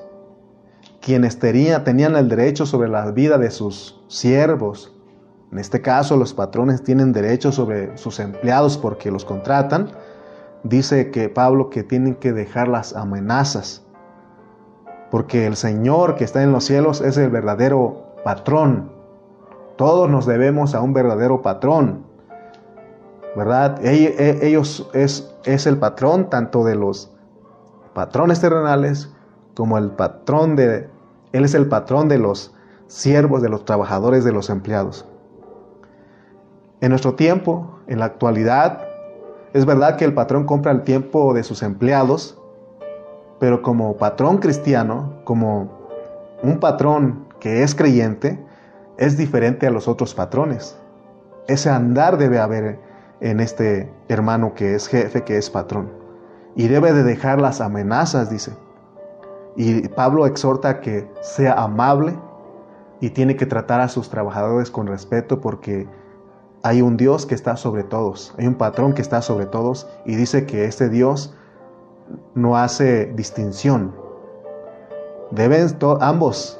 quienes tenían el derecho sobre la vida de sus siervos, en este caso, los patrones tienen derecho sobre sus empleados porque los contratan. Dice que Pablo que tienen que dejar las amenazas, porque el Señor que está en los cielos es el verdadero patrón. Todos nos debemos a un verdadero patrón, ¿verdad? E, ellos es, es el patrón tanto de los patrones terrenales como el patrón de, Él es el patrón de los siervos, de los trabajadores, de los empleados. En nuestro tiempo, en la actualidad, es verdad que el patrón compra el tiempo de sus empleados, pero como patrón cristiano, como un patrón que es creyente, es diferente a los otros patrones. Ese andar debe haber en este hermano que es jefe, que es patrón. Y debe de dejar las amenazas, dice. Y Pablo exhorta que sea amable y tiene que tratar a sus trabajadores con respeto porque hay un Dios que está sobre todos, hay un patrón que está sobre todos y dice que este Dios no hace distinción. Deben ambos,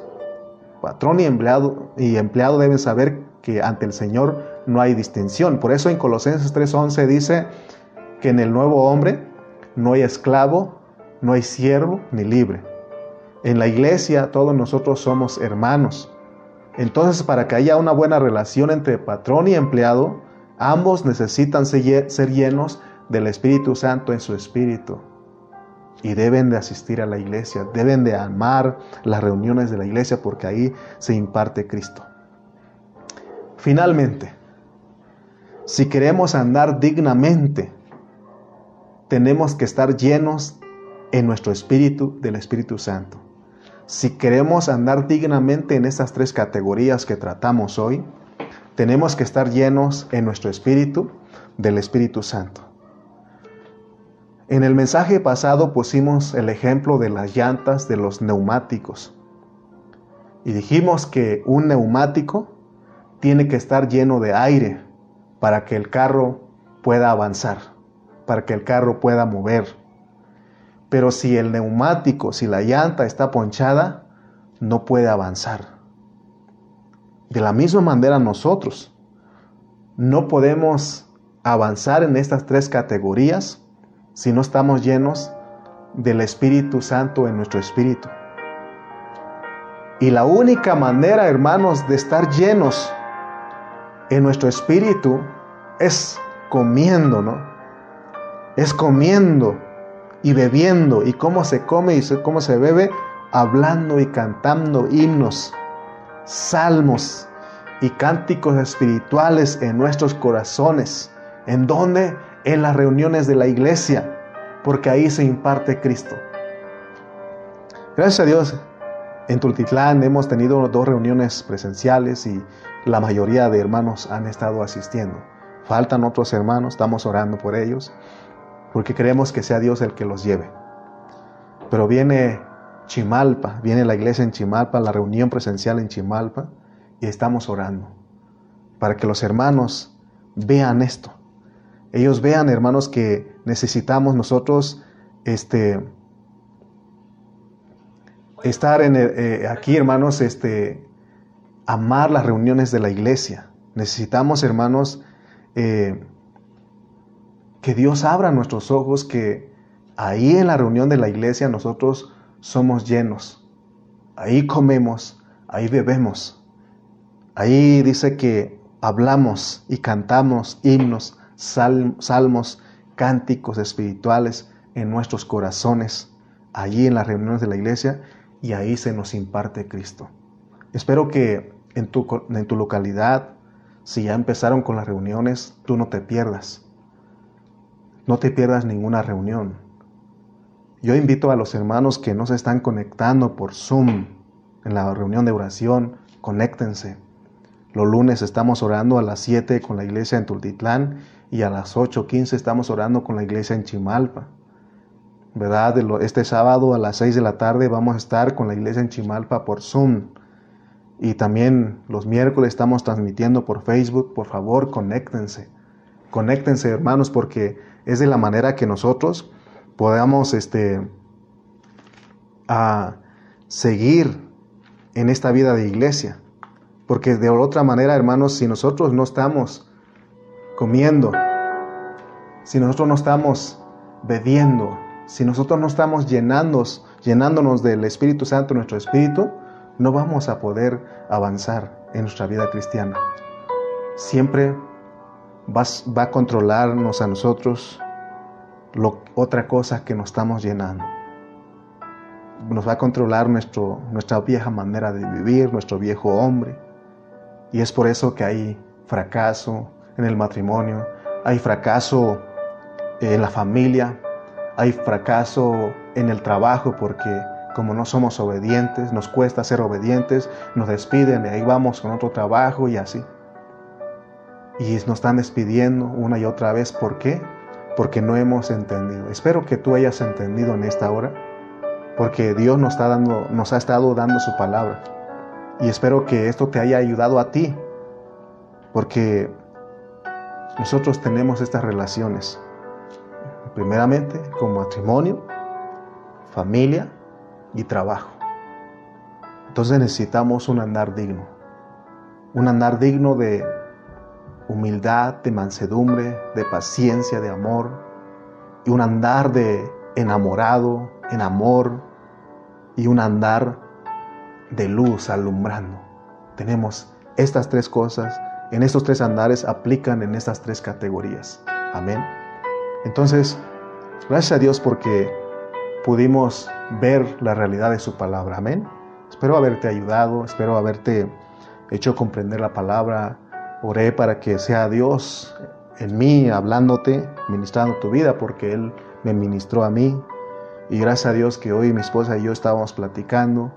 patrón y empleado, y empleado deben saber que ante el Señor no hay distinción. Por eso en Colosenses 3:11 dice que en el nuevo hombre no hay esclavo, no hay siervo ni libre. En la iglesia todos nosotros somos hermanos. Entonces, para que haya una buena relación entre patrón y empleado, ambos necesitan ser llenos del Espíritu Santo en su espíritu. Y deben de asistir a la iglesia, deben de amar las reuniones de la iglesia porque ahí se imparte Cristo. Finalmente, si queremos andar dignamente, tenemos que estar llenos en nuestro espíritu del Espíritu Santo. Si queremos andar dignamente en estas tres categorías que tratamos hoy, tenemos que estar llenos en nuestro espíritu del Espíritu Santo. En el mensaje pasado pusimos el ejemplo de las llantas de los neumáticos y dijimos que un neumático tiene que estar lleno de aire para que el carro pueda avanzar. Para que el carro pueda mover. Pero si el neumático, si la llanta está ponchada, no puede avanzar. De la misma manera nosotros no podemos avanzar en estas tres categorías si no estamos llenos del Espíritu Santo en nuestro espíritu. Y la única manera, hermanos, de estar llenos en nuestro espíritu es comiendo, ¿no? Es comiendo y bebiendo. ¿Y cómo se come y cómo se bebe? Hablando y cantando himnos, salmos y cánticos espirituales en nuestros corazones. ¿En dónde? En las reuniones de la iglesia, porque ahí se imparte Cristo. Gracias a Dios, en Tultitlán hemos tenido dos reuniones presenciales y la mayoría de hermanos han estado asistiendo. Faltan otros hermanos, estamos orando por ellos, porque queremos que sea Dios el que los lleve. Pero viene Chimalpa, viene la iglesia en Chimalpa, la reunión presencial en Chimalpa, y estamos orando para que los hermanos vean esto. Ellos vean, hermanos, que necesitamos nosotros este, estar en eh, aquí, hermanos, este, amar las reuniones de la iglesia. Necesitamos, hermanos, eh, que Dios abra nuestros ojos, que ahí en la reunión de la iglesia nosotros somos llenos. Ahí comemos, ahí bebemos. Ahí dice que hablamos y cantamos himnos, salmos, cánticos espirituales en nuestros corazones, allí en las reuniones de la iglesia, y ahí se nos imparte Cristo. Espero que en tu, en tu localidad, si ya empezaron con las reuniones, tú no te pierdas. No te pierdas ninguna reunión. Yo invito a los hermanos que no se están conectando por Zoom en la reunión de oración, conéctense. Los lunes estamos orando a las 7 con la iglesia en Tultitlán y a las 8.15 estamos orando con la iglesia en Chimalpa. ¿verdad? Este sábado a las 6 de la tarde vamos a estar con la iglesia en Chimalpa por Zoom. Y también los miércoles estamos transmitiendo por Facebook. Por favor, conéctense. Conéctense, hermanos, porque es de la manera que nosotros podamos este, a seguir en esta vida de iglesia. Porque de otra manera, hermanos, si nosotros no estamos comiendo, si nosotros no estamos bebiendo, si nosotros no estamos llenándonos, llenándonos del Espíritu Santo nuestro espíritu, no vamos a poder avanzar en nuestra vida cristiana. Siempre va a controlarnos a nosotros lo, otra cosa que nos estamos llenando. Nos va a controlar nuestro, nuestra vieja manera de vivir, nuestro viejo hombre. Y es por eso que hay fracaso en el matrimonio, hay fracaso en la familia, hay fracaso en el trabajo porque como no somos obedientes, nos cuesta ser obedientes, nos despiden y ahí vamos con otro trabajo y así. Y nos están despidiendo una y otra vez. ¿Por qué? Porque no hemos entendido. Espero que tú hayas entendido en esta hora, porque Dios nos, está dando, nos ha estado dando su palabra. Y espero que esto te haya ayudado a ti, porque nosotros tenemos estas relaciones primeramente con matrimonio, familia y trabajo. Entonces necesitamos un andar digno, un andar digno de humildad, de mansedumbre, de paciencia, de amor, y un andar de enamorado, en amor, y un andar de luz alumbrando. Tenemos estas tres cosas, en estos tres andares aplican en estas tres categorías. Amén. Entonces, gracias a Dios porque pudimos ver la realidad de su palabra. Amén. Espero haberte ayudado, espero haberte hecho comprender la palabra. Oré para que sea Dios en mí hablándote, ministrando tu vida, porque Él me ministró a mí. Y gracias a Dios que hoy mi esposa y yo estábamos platicando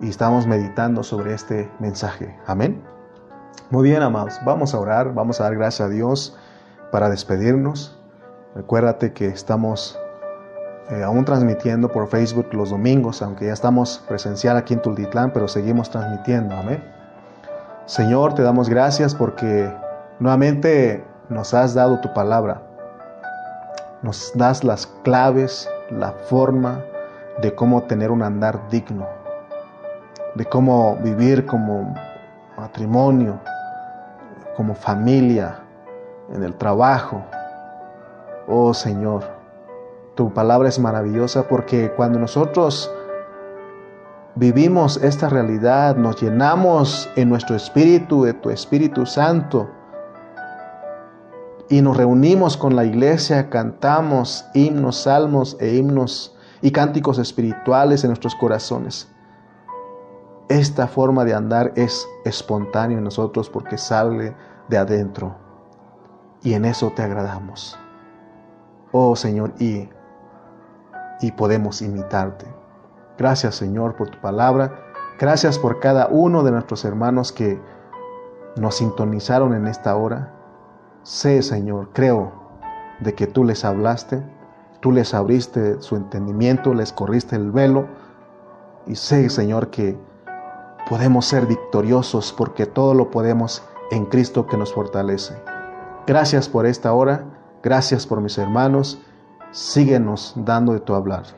y estamos meditando sobre este mensaje. Amén. Muy bien, amados. Vamos a orar, vamos a dar gracias a Dios para despedirnos. Recuérdate que estamos eh, aún transmitiendo por Facebook los domingos, aunque ya estamos presencial aquí en Tultitlán, pero seguimos transmitiendo. Amén. Señor, te damos gracias porque nuevamente nos has dado tu palabra. nos das las claves, la forma de cómo tener un andar digno, de cómo vivir como matrimonio, como familia, en el trabajo. Oh Señor, tu palabra es maravillosa porque cuando nosotros vivimos esta realidad, nos llenamos en nuestro espíritu de tu Espíritu Santo y nos reunimos con la iglesia, cantamos himnos, salmos e himnos y cánticos espirituales en nuestros corazones. Esta forma de andar es espontánea en nosotros porque sale de adentro y en eso te agradamos. Oh Señor, y, y podemos imitarte. Gracias Señor por tu palabra. Gracias por cada uno de nuestros hermanos que nos sintonizaron en esta hora. Sé, Señor, creo de que tú les hablaste, tú les abriste su entendimiento, les corriste el velo. Y sé, Señor, que podemos ser victoriosos porque todo lo podemos en Cristo que nos fortalece. Gracias por esta hora, gracias por mis hermanos. Síguenos dando de tu hablar.